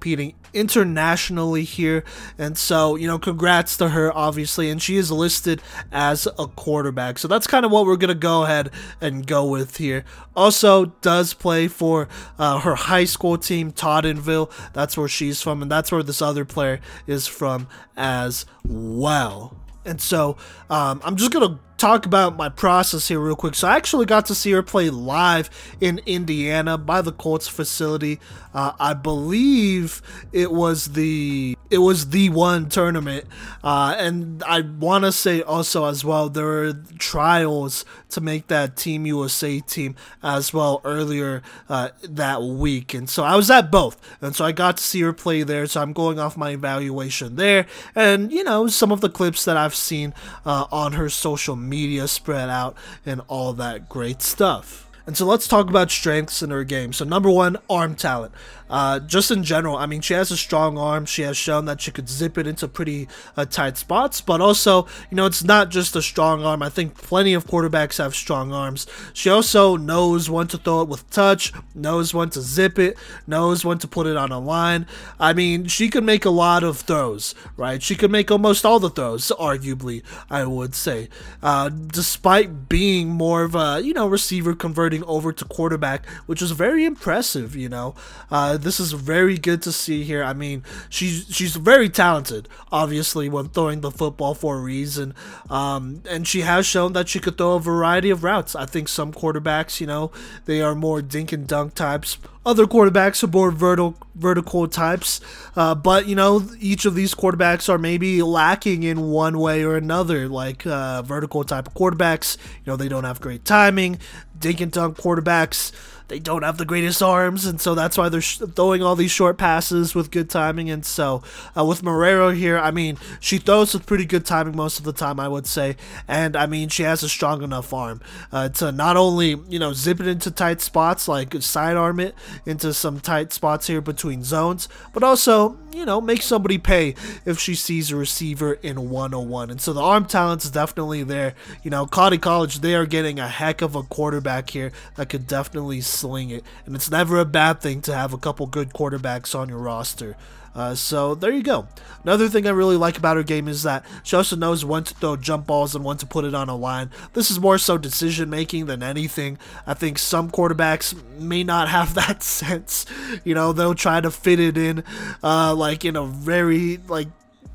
S1: internationally here. And so, you know, congrats to her, obviously. And she is listed as a quarterback. So that's kind of what we're going to go ahead and go with here. Also, does play for uh, her high school team, Tottenville. That's where she's from. And that's where this other player is from as well. And so um, I'm just going to talk about my process here real quick. So I actually got to see her play live in Indiana by the Colts facility. Uh, I believe it was the it was the one tournament, uh, and I want to say also as well there were trials to make that Team USA team as well earlier uh, that week, and so I was at both, and so I got to see her play there. So I'm going off my evaluation there, and you know some of the clips that I've seen uh, on her social media spread out and all that great stuff. And so let's talk about strengths in her game. So, number one, arm talent. Uh, just in general, I mean, she has a strong arm. She has shown that she could zip it into pretty uh, tight spots, but also, you know, it's not just a strong arm. I think plenty of quarterbacks have strong arms. She also knows when to throw it with touch, knows when to zip it, knows when to put it on a line. I mean, she could make a lot of throws, right? She could make almost all the throws, arguably, I would say. Uh, despite being more of a, you know, receiver converting over to quarterback, which is very impressive, you know. Uh, this is very good to see here. I mean, she's she's very talented, obviously, when throwing the football for a reason. Um, and she has shown that she could throw a variety of routes. I think some quarterbacks, you know, they are more dink and dunk types. Other quarterbacks are more vertical vertical types, uh, but you know each of these quarterbacks are maybe lacking in one way or another. Like uh, vertical type of quarterbacks, you know they don't have great timing. Dink and dunk quarterbacks, they don't have the greatest arms, and so that's why they're sh- throwing all these short passes with good timing. And so uh, with Marrero here, I mean, she throws with pretty good timing most of the time, I would say, and I mean, she has a strong enough arm uh, to not only you know zip it into tight spots, like sidearm it into some tight spots here between zones, but also you know make somebody pay if she sees a receiver in 101. And so the arm talent is definitely there. You know, Cottey College, they are getting a heck of a quarterback here that could definitely sling it. And it's never a bad thing to have a couple good quarterbacks on your roster. Uh, so there you go. Another thing I really like about her game is that she also knows when to throw jump balls and when to put it on a line. This is more so decision making than anything. I think some quarterbacks may not have that sense. You know, they'll try to fit it in, uh, like in a very like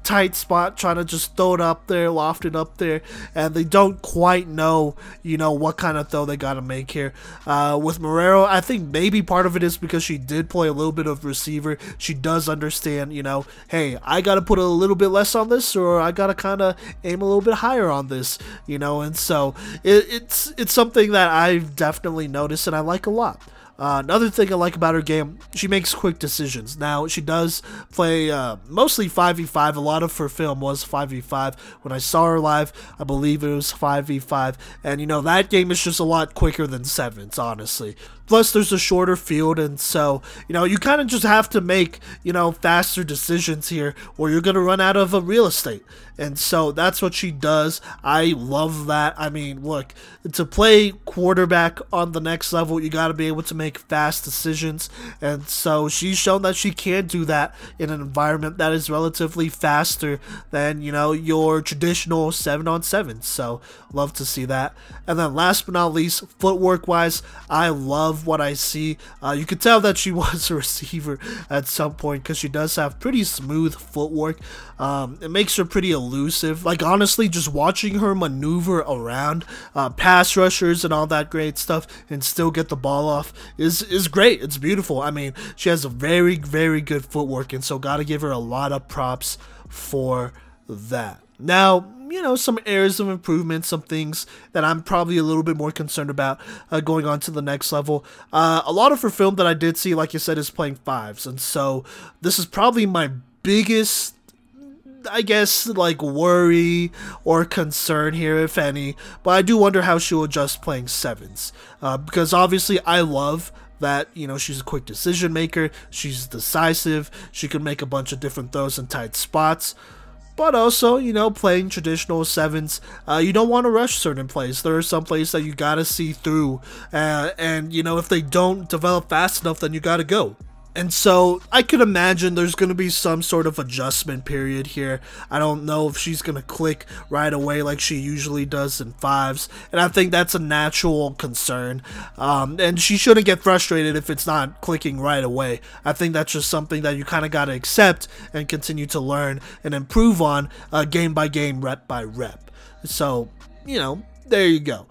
S1: tight spot, trying to just throw it up there, loft it up there, and they don't quite know, you know, what kind of throw they got to make here. Uh, with Marrero, I think maybe part of it is because she did play a little bit of receiver. She does understand, you know, hey, I got to put a little bit less on this, or I got to kind of aim a little bit higher on this, you know, and so it, it's it's something that I've definitely noticed and I like a lot. Uh, another thing I like about her game, she makes quick decisions. Now, she does play uh, mostly 5v5. A lot of her film was 5v5. When I saw her live, I believe it was 5v5. And, you know, that game is just a lot quicker than Sevens, honestly. Plus, there's a shorter field, and so, you know, you kind of just have to make, you know, faster decisions here, or you're going to run out of a real estate. And so that's what she does. I love that. I mean, look, to play quarterback on the next level, you got to be able to make fast decisions. And so she's shown that she can do that in an environment that is relatively faster than, you know, your traditional 7 on 7. So, love to see that. And then last but not least, footwork wise, I love love what I see. Uh, you can tell that she was a receiver at some point because she does have pretty smooth footwork. Um, it makes her pretty elusive. Like honestly, just watching her maneuver around uh, pass rushers and all that great stuff and still get the ball off is is great. It's beautiful. I mean, she has a very very good footwork, and so gotta give her a lot of props for that. Now, you know, some areas of improvement, some things that I'm probably a little bit more concerned about uh, going on to the next level. Uh, a lot of her film that I did see, like you said, is playing fives, and so this is probably my biggest I guess like worry or concern here, if any. But I do wonder how she'll adjust playing sevens, uh, because obviously I love that you know she's a quick decision maker, she's decisive, she can make a bunch of different throws in tight spots but also, you know, playing traditional sevens, uh, you don't want to rush certain plays. There are some plays that you got to see through, uh, and, you know, if they don't develop fast enough, then you got to go. And so I could imagine there's going to be some sort of adjustment period here. I don't know if she's going to click right away like she usually does in fives. And I think that's a natural concern. Um, and she shouldn't get frustrated if it's not clicking right away. I think that's just something that you kind of got to accept and continue to learn and improve on uh, game by game, rep by rep. So, you know, there you go.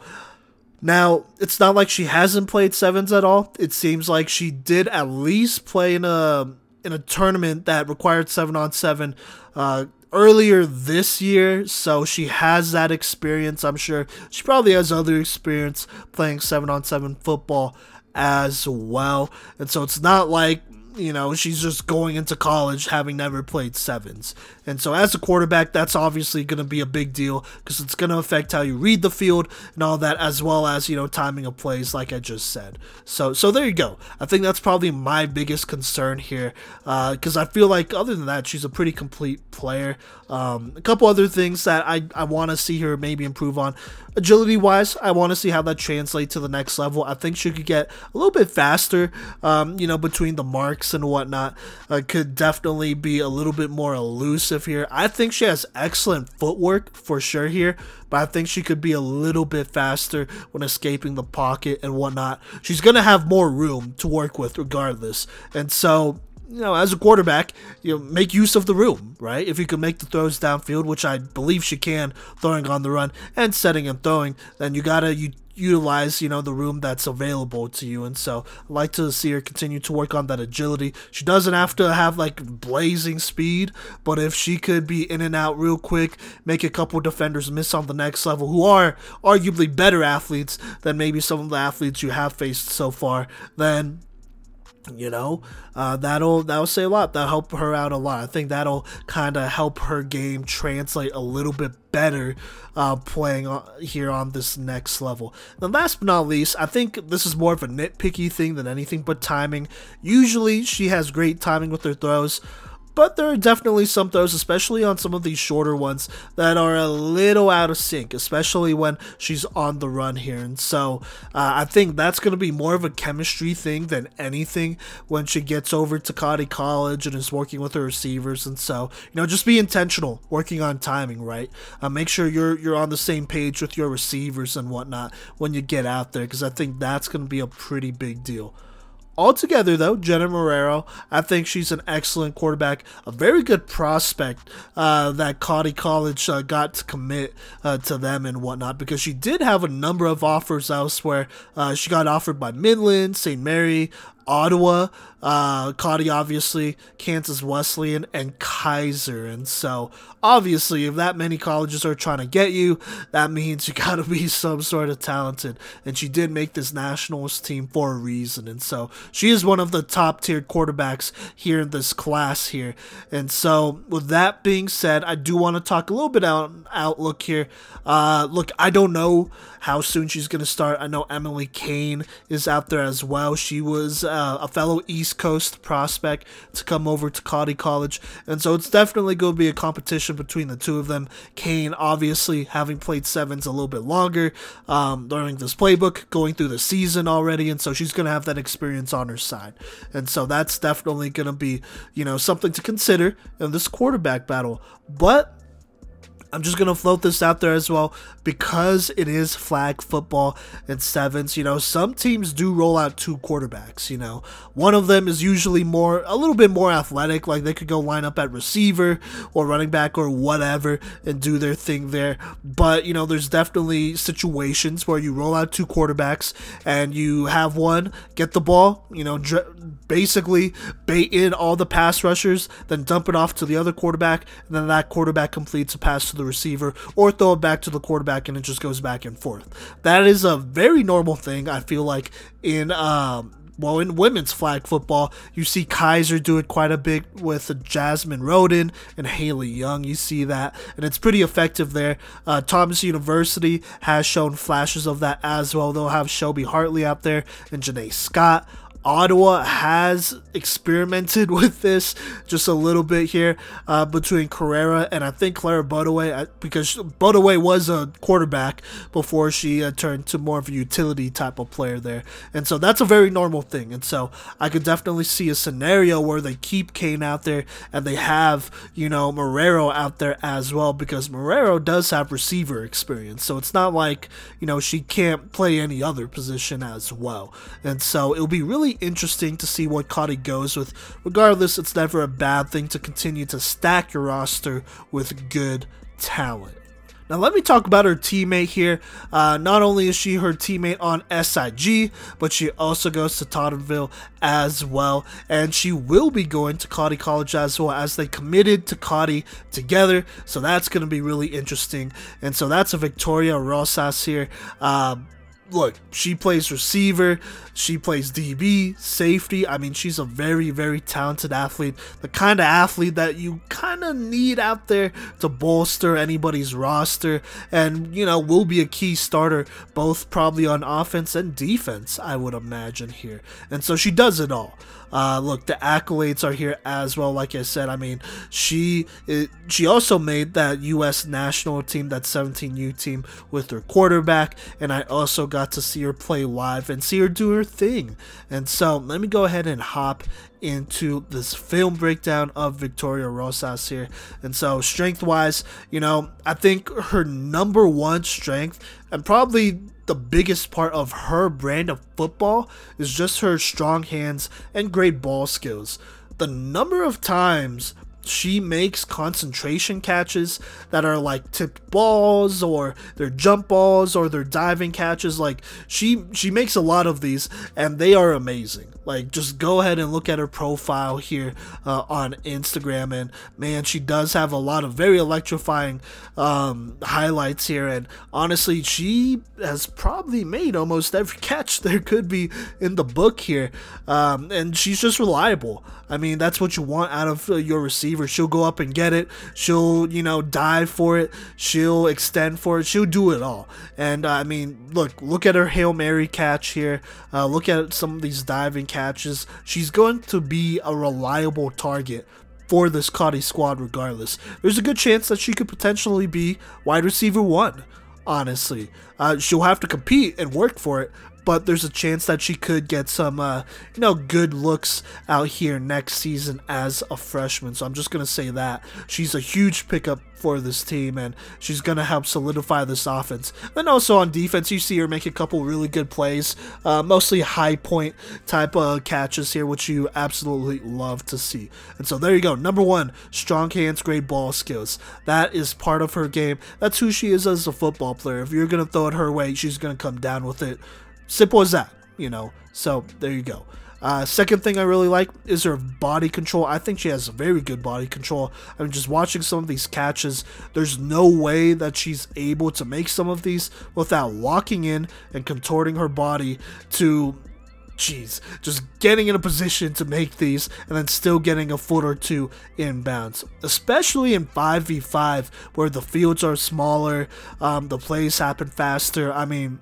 S1: Now, it's not like she hasn't played sevens at all. It seems like she did at least play in a in a tournament that required seven on seven uh, earlier this year, so she has that experience. I'm sure she probably has other experience playing seven on seven football as well, and so it's not like you know, she's just going into college having never played sevens. And so, as a quarterback, that's obviously going to be a big deal because it's going to affect how you read the field and all that, as well as, you know, timing of plays, like I just said. So, so there you go. I think that's probably my biggest concern here because uh, I feel like, other than that, she's a pretty complete player. Um, a couple other things that I, I want to see her maybe improve on. Agility wise, I want to see how that translates to the next level. I think she could get a little bit faster, um, you know, between the marks and whatnot. Uh, could definitely be a little bit more elusive here. I think she has excellent footwork for sure here, but I think she could be a little bit faster when escaping the pocket and whatnot. She's going to have more room to work with regardless. And so you know, as a quarterback, you know, make use of the room, right? If you can make the throws downfield, which I believe she can, throwing on the run and setting and throwing, then you gotta you utilize, you know, the room that's available to you. And so I like to see her continue to work on that agility. She doesn't have to have like blazing speed, but if she could be in and out real quick, make a couple defenders miss on the next level, who are arguably better athletes than maybe some of the athletes you have faced so far, then you know? Uh, that'll that'll say a lot. That'll help her out a lot. I think that'll kind of help her game translate a little bit better uh, playing here on this next level. And last but not least i think this is more of a nitpicky thing than anything but timing. Usually she has great timing with her throws but there are definitely some throws, especially on some of these shorter ones, that are a little out of sync, especially when she's on the run here. And so uh, I think that's going to be more of a chemistry thing than anything when she gets over to Cottey College and is working with her receivers. And so, you know, just be intentional working on timing, right? Uh, make sure you're you're on the same page with your receivers and whatnot when you get out there, because I think that's going to be a pretty big deal. Altogether, though, Jenna Marrero, I think she's an excellent quarterback, a very good prospect uh, that Cottey College uh, got to commit uh, to them and whatnot because she did have a number of offers elsewhere. Uh, she got offered by Midland, St. Mary, Ottawa, uh, Cottey, obviously, Kansas Wesleyan, and Keiser. And so, obviously, if that many colleges are trying to get you, that means you gotta be some sort of talented. And she did make this nationals team for a reason. And so, she is one of the top tier quarterbacks here in this class here. And so, with that being said, I do want to talk a little bit out outlook here. Uh, look, I don't know how soon she's gonna start. I know Emily Kane is out there as well. She was uh, a fellow East Coast prospect to come over to Cottey College. And so it's definitely going to be a competition between the two of them. Kane, obviously, having played sevens a little bit longer, um, learning this playbook, going through the season already. And so she's going to have that experience on her side. And so that's definitely going to be, you know, something to consider in this quarterback battle. But I'm just gonna float this out there as well because it is flag football and sevens. You know, some teams do roll out two quarterbacks. You know, one of them is usually more a little bit more athletic, like they could go line up at receiver or running back or whatever and do their thing there. But you know, there's definitely situations where you roll out two quarterbacks and you have one get the ball. You know, dr- basically bait in all the pass rushers, then dump it off to the other quarterback, and then that quarterback completes a pass to the receiver or throw it back to the quarterback and it just goes back and forth. That is a very normal thing, I feel like, in. Um, well, in women's flag football, you see Keiser do it quite a bit with Jasmine Roden and Haley Young. You see that, and it's pretty effective there. Uh, Thomas University has shown flashes of that as well. They'll have Shelby Hartley out there and Janae Scott. Ottawa has experimented with this just a little bit here uh, between Carrera and I think Clara Bodaway because Bodaway was a quarterback before she uh, turned to more of a utility type of player there. And so that's a very normal thing. And so I could definitely see a scenario where they keep Kane out there and they have, you know, Marrero out there as well because Marrero does have receiver experience. So it's not like, you know, she can't play any other position as well. And so it'll be really interesting to see what Cottey goes with. Regardless, it's never a bad thing to continue to stack your roster with good talent. Now, let me talk about her teammate here. Uh, not only is she her teammate on SIG, but she also goes to Tottenville as well. And she will be going to Cottey College as well as they committed to Cottey together. So that's going to be really interesting. And so that's a Victoria Rosas here. Uh, look, she plays receiver, she plays DB, safety. I mean, she's a very, very talented athlete. The kind of athlete that you kind of need out there to bolster anybody's roster and, you know, will be a key starter both probably on offense and defense, I would imagine here. And so she does it all. Uh, look, the accolades are here as well. Like I said, I mean, she it, she also made that U.S. national team, that 17U team, with her quarterback, and I also got to see her play live and see her do her thing. And so, let me go ahead and hop into this film breakdown of Victoria Rosas here. And so, strength wise, you know, I think her number one strength, and probably the biggest part of her brand of football, is just her strong hands and great ball skills. The number of times she makes concentration catches that are like tipped balls or they're jump balls or they're diving catches like she she makes a lot of these and they are amazing like just go ahead and look at her profile here uh, on instagram. And man she does have a lot of very electrifying um, highlights here. And honestly she has probably made almost every catch there could be in the book here. Um, and she's just reliable. I mean that's what you want out of uh, your receiver. She'll go up and get it. She'll you know dive for it. She'll extend for it. She'll do it all. And uh, i mean look look at her hail mary catch here. Uh, look at some of these diving catches she's going to be a reliable target for this Cottey squad regardless. There's a good chance that she could potentially be wide receiver one, honestly. Uh, she'll have to compete and work for it, but there's a chance that she could get some, uh, you know, good looks out here next season as a freshman. So I'm just gonna say that she's a huge pickup for this team, and she's gonna help solidify this offense. Then also on defense, you see her make a couple really good plays, uh, mostly high point type of catches here, which you absolutely love to see. And so there you go. Number one, strong hands, great ball skills. That is part of her game. That's who she is as a football player. If you're gonna throw it her way, she's gonna come down with it. Simple as that, you know. So there you go. Uh, second thing I really like is her body control. I think she has very good body control. I mean, just watching some of these catches, there's no way that she's able to make some of these without locking in and contorting her body to, jeez, just getting in a position to make these and then still getting a foot or two in bounds. Especially in 5v5 where the fields are smaller, um, the plays happen faster. I mean,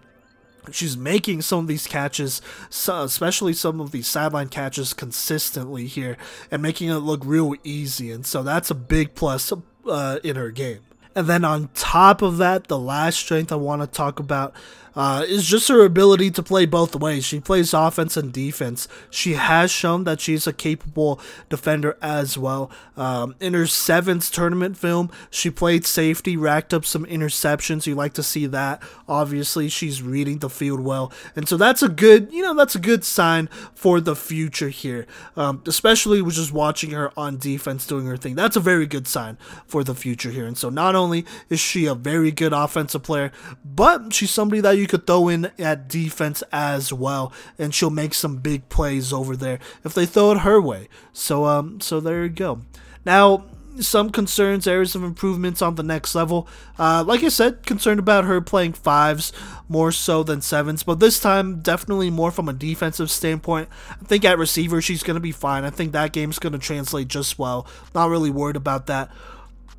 S1: she's making some of these catches, especially some of these sideline catches, consistently here and making it look real easy. And so that's a big plus uh, in her game. And then on top of that, the last strength I want to talk about uh, is just her ability to play both ways. She plays offense and defense. She has shown that she's a capable defender as well. Um, in her seventh tournament film, she played safety, racked up some interceptions. You like to see that. Obviously, she's reading the field well, and so that's a good, you know, that's a good sign for the future here. Um, especially with just watching her on defense doing her thing. That's a very good sign for the future here. And so not only is she a very good offensive player, but she's somebody that you could throw in at defense as well, and she'll make some big plays over there if they throw it her way. So um, so there you go. Now some concerns, areas of improvements on the next level. Uh, like I said, concerned about her playing fives more so than sevens, but this time definitely more from a defensive standpoint. I think at receiver she's going to be fine. I think that game's going to translate just well. Not really worried about that.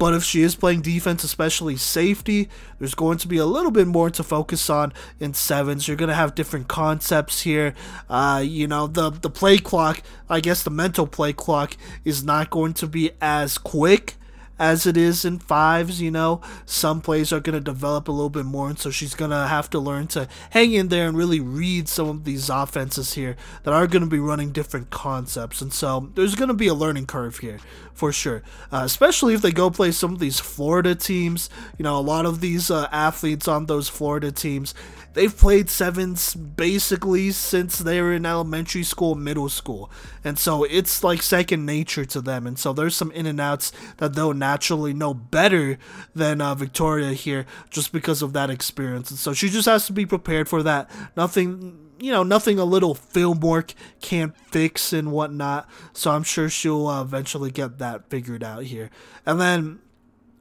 S1: But if she is playing defense, especially safety, there's going to be a little bit more to focus on in sevens. You're going to have different concepts here. Uh, you know, the, the play clock, I guess the mental play clock, is not going to be as quick as it is in fives, you know. Some plays are going to develop a little bit more, and so she's going to have to learn to hang in there and really read some of these offenses here that are going to be running different concepts. And so there's going to be a learning curve here for sure, uh, especially if they go play some of these Florida teams. You know, a lot of these uh, athletes on those Florida teams they've played sevens basically since they were in elementary school, middle school. And so it's like second nature to them. And so there's some in and outs that they'll naturally know better than uh, Victoria here just because of that experience. And so she just has to be prepared for that. Nothing you know, nothing a little film work can't fix and whatnot. So I'm sure she'll uh, eventually get that figured out here. And then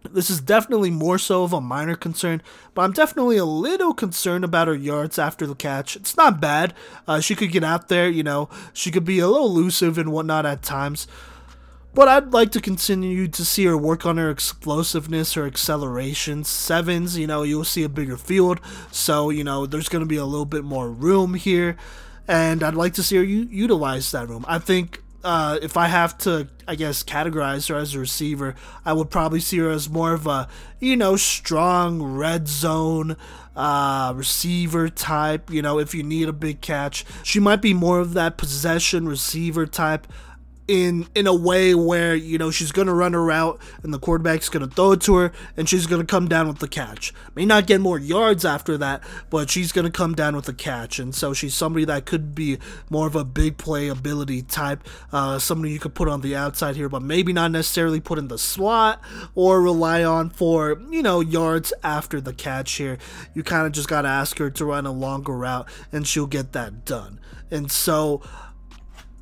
S1: This is definitely more so of a minor concern, but I'm definitely a little concerned about her yards after the catch. It's not bad. Uh, she could get out there, you know, she could be a little elusive and whatnot at times. But I'd like to continue to see her work on her explosiveness, her acceleration. Sevens, you know, you'll see a bigger field, so, you know, there's going to be a little bit more room here. And I'd like to see her u- utilize that room. I think uh, if I have to, I guess, categorize her as a receiver, I would probably see her as more of a, you know, strong red zone uh, receiver type. You know, if you need a big catch, she might be more of that possession receiver type in in a way where you know she's gonna run her route and the quarterback's gonna throw it to her and she's gonna come down with the catch. May not get more yards after that, but she's gonna come down with the catch, and so she's somebody that could be more of a big play ability type, uh, somebody you could put on the outside here, but maybe not necessarily put in the slot or rely on for you know yards after the catch here. You kind of just gotta ask her to run a longer route, and she'll get that done. And so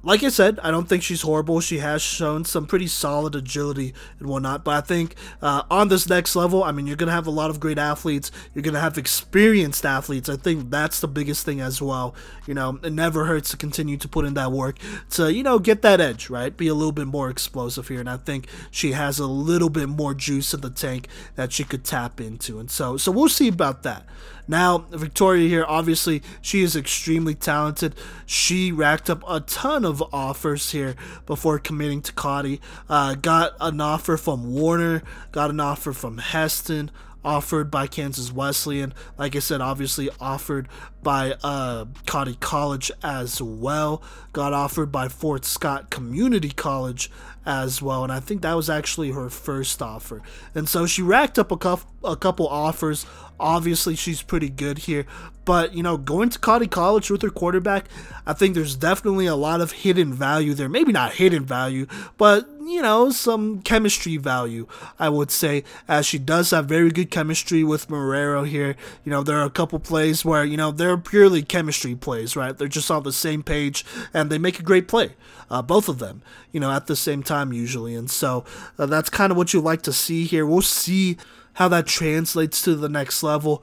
S1: like I said, I don't think she's horrible. She has shown some pretty solid agility and whatnot. But I think uh, on this next level, I mean, you're going to have a lot of great athletes. You're going to have experienced athletes. I think that's the biggest thing as well. You know, it never hurts to continue to put in that work to, you know, get that edge, right? Be a little bit more explosive here. And I think she has a little bit more juice in the tank that she could tap into. And so, so we'll see about that. Now, Victoria here, obviously, she is extremely talented. She racked up a ton of offers here before committing to Cottey. Uh, got an offer from Warner, got an offer from Hesston, offered by Kansas Wesleyan. Like I said, obviously offered by uh, Cottey College as well. Got offered by Fort Scott Community College as well, and I think that was actually her first offer. And so she racked up a couple a couple offers. Obviously, she's pretty good here, but you know, going to Cottey College with her quarterback, I think there's definitely a lot of hidden value there. Maybe not hidden value, but you know, some chemistry value, I would say, as she does have very good chemistry with Marrero here. You know, there are a couple plays where, you know, they're purely chemistry plays, right? They're just on the same page and they make a great play, uh, both of them, you know, at the same time usually. And so uh, that's kind of what you like to see here. We'll see how that translates to the next level.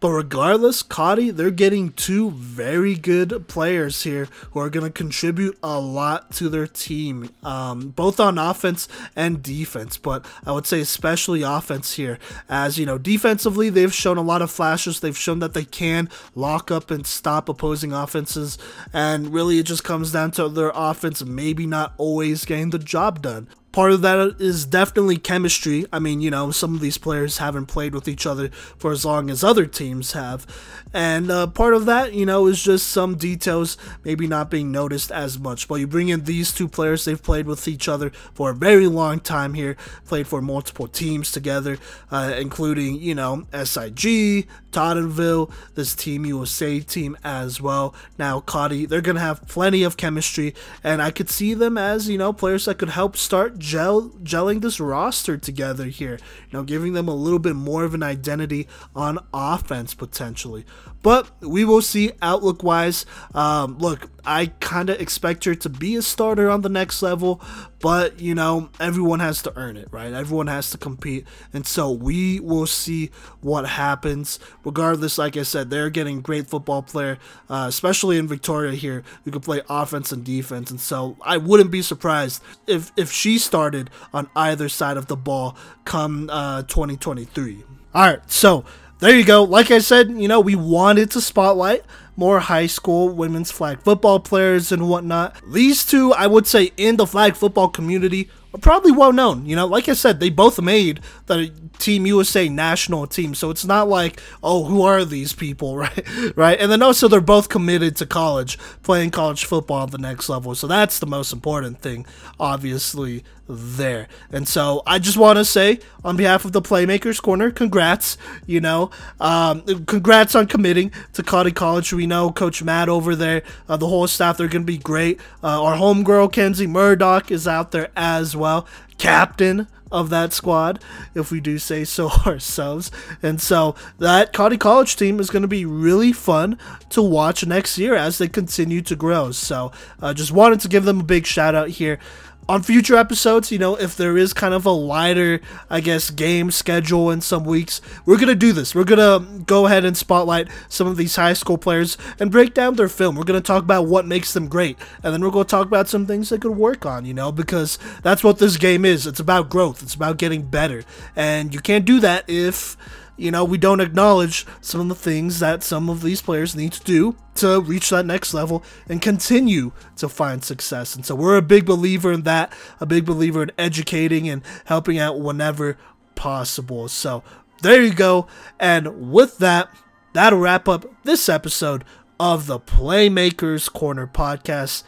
S1: But regardless, Cottey, they're getting two very good players here who are going to contribute a lot to their team, um, both on offense and defense. But I would say especially offense here, as you know, defensively they've shown a lot of flashes. They've shown that they can lock up and stop opposing offenses, and really it just comes down to their offense maybe not always getting the job done. Part of that is definitely chemistry. I mean, you know, some of these players haven't played with each other for as long as other teams have. And uh, part of that, you know, is just some details maybe not being noticed as much. But you bring in these two players, they've played with each other for a very long time here, played for multiple teams together, uh, including, you know, SIG, Tottenville, this Team USA team as well. Now, Cottey, they're going to have plenty of chemistry, and I could see them as, you know, players that could help start gel gelling this roster together here. You know, giving them a little bit more of an identity on offense potentially. But we will see outlook wise. Um, look, I kind of expect her to be a starter on the next level, but you know, everyone has to earn it, right? Everyone has to compete. And so we will see what happens. Regardless, like I said, they're getting great football player, uh, especially in Victoria here, who can play offense and defense. And so I wouldn't be surprised if, if she started on either side of the ball come uh, 2023. All right, so there you go. Like I said, you know, we wanted to spotlight more high school women's flag football players and whatnot. These two, I would say, in the flag football community are probably well known. You know, like I said, they both made the Team USA national team, so it's not like, oh, who are these people, right? right? And then also they're both committed to college, playing college football at the next level. So that's the most important thing, obviously, there. And so I just want to say, on behalf of the Playmakers Corner, congrats. You know, um, congrats on committing to Cottey College. We know Coach Matt over there, uh, the whole staff, they're going to be great. Uh, our homegirl, Kenzie Murdoch, is out there as well. Captain of that squad, if we do say so ourselves. And so that Cottey College team is going to be really fun to watch next year as they continue to grow. So uh, just wanted to give them a big shout out here. On future episodes, you know, if there is kind of a lighter, I guess, game schedule in some weeks, we're going to do this. We're going to go ahead and spotlight some of these high school players and break down their film. We're going to talk about what makes them great. And then we're going to talk about some things they could work on, you know, because that's what this game is. It's about growth, it's about getting better. And you can't do that if you know, we don't acknowledge some of the things that some of these players need to do to reach that next level and continue to find success. And so we're a big believer in that, a big believer in educating and helping out whenever possible. So there you go. And with that, that'll wrap up this episode of the Playmakers Corner podcast.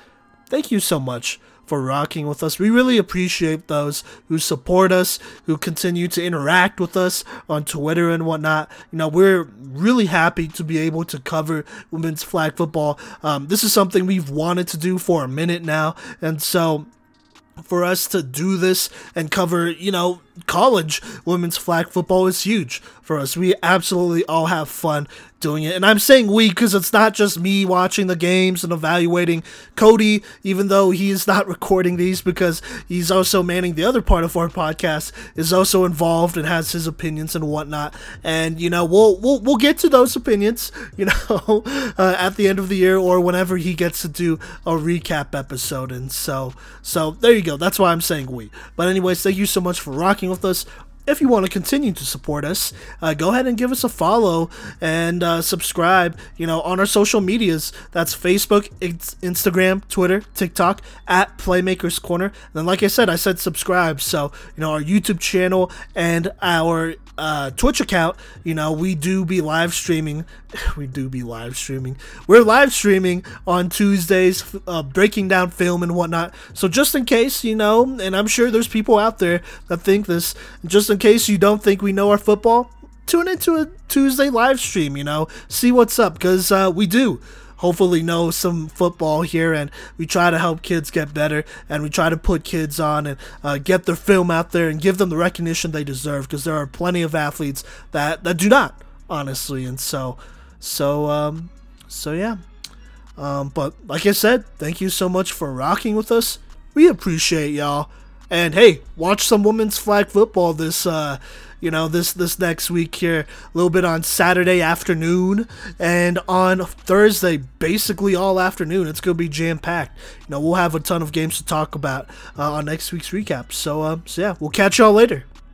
S1: Thank you so much for rocking with us. We really appreciate those who support us, who continue to interact with us on Twitter and whatnot. You know, we're really happy to be able to cover women's flag football. Um, this is something we've wanted to do for a minute now, and so for us to do this and cover, you know, college women's flag football is huge for us. We absolutely all have fun doing it. And I'm saying we because it's not just me watching the games and evaluating Cody, even though he is not recording these because he's also manning the other part of our podcast, is also involved and has his opinions and whatnot. And you know, we'll we'll we'll get to those opinions, you know, uh, at the end of the year or whenever he gets to do a recap episode. And so so there you go. That's why I'm saying we. But anyways, thank you so much for rocking with us if you want to continue to support us, uh, go ahead and give us a follow and uh, subscribe. You know, on our social medias. That's Facebook, Instagram, Twitter, TikTok at Playmakers Corner. And then, like I said, I said subscribe. So you know, our YouTube channel and our uh, Twitch account. You know, we do be live streaming. We do be live streaming. We're live streaming on Tuesdays, uh, breaking down film and whatnot. So just in case, you know, and I'm sure there's people out there that think this. Just in case you don't think we know our football, tune into a Tuesday live stream, you know, see what's up, because uh, we do hopefully know some football here and we try to help kids get better and we try to put kids on and uh, get their film out there and give them the recognition they deserve because there are plenty of athletes that, that do not honestly. And so so um so yeah. Um but like i said thank you so much for rocking with us. We appreciate y'all. And hey, watch some women's flag football this uh you know this this next week here a little bit on saturday afternoon and on thursday basically all afternoon it's gonna be jam packed you know we'll have a ton of games to talk about uh, on next week's recap. So uh, so yeah we'll catch y'all later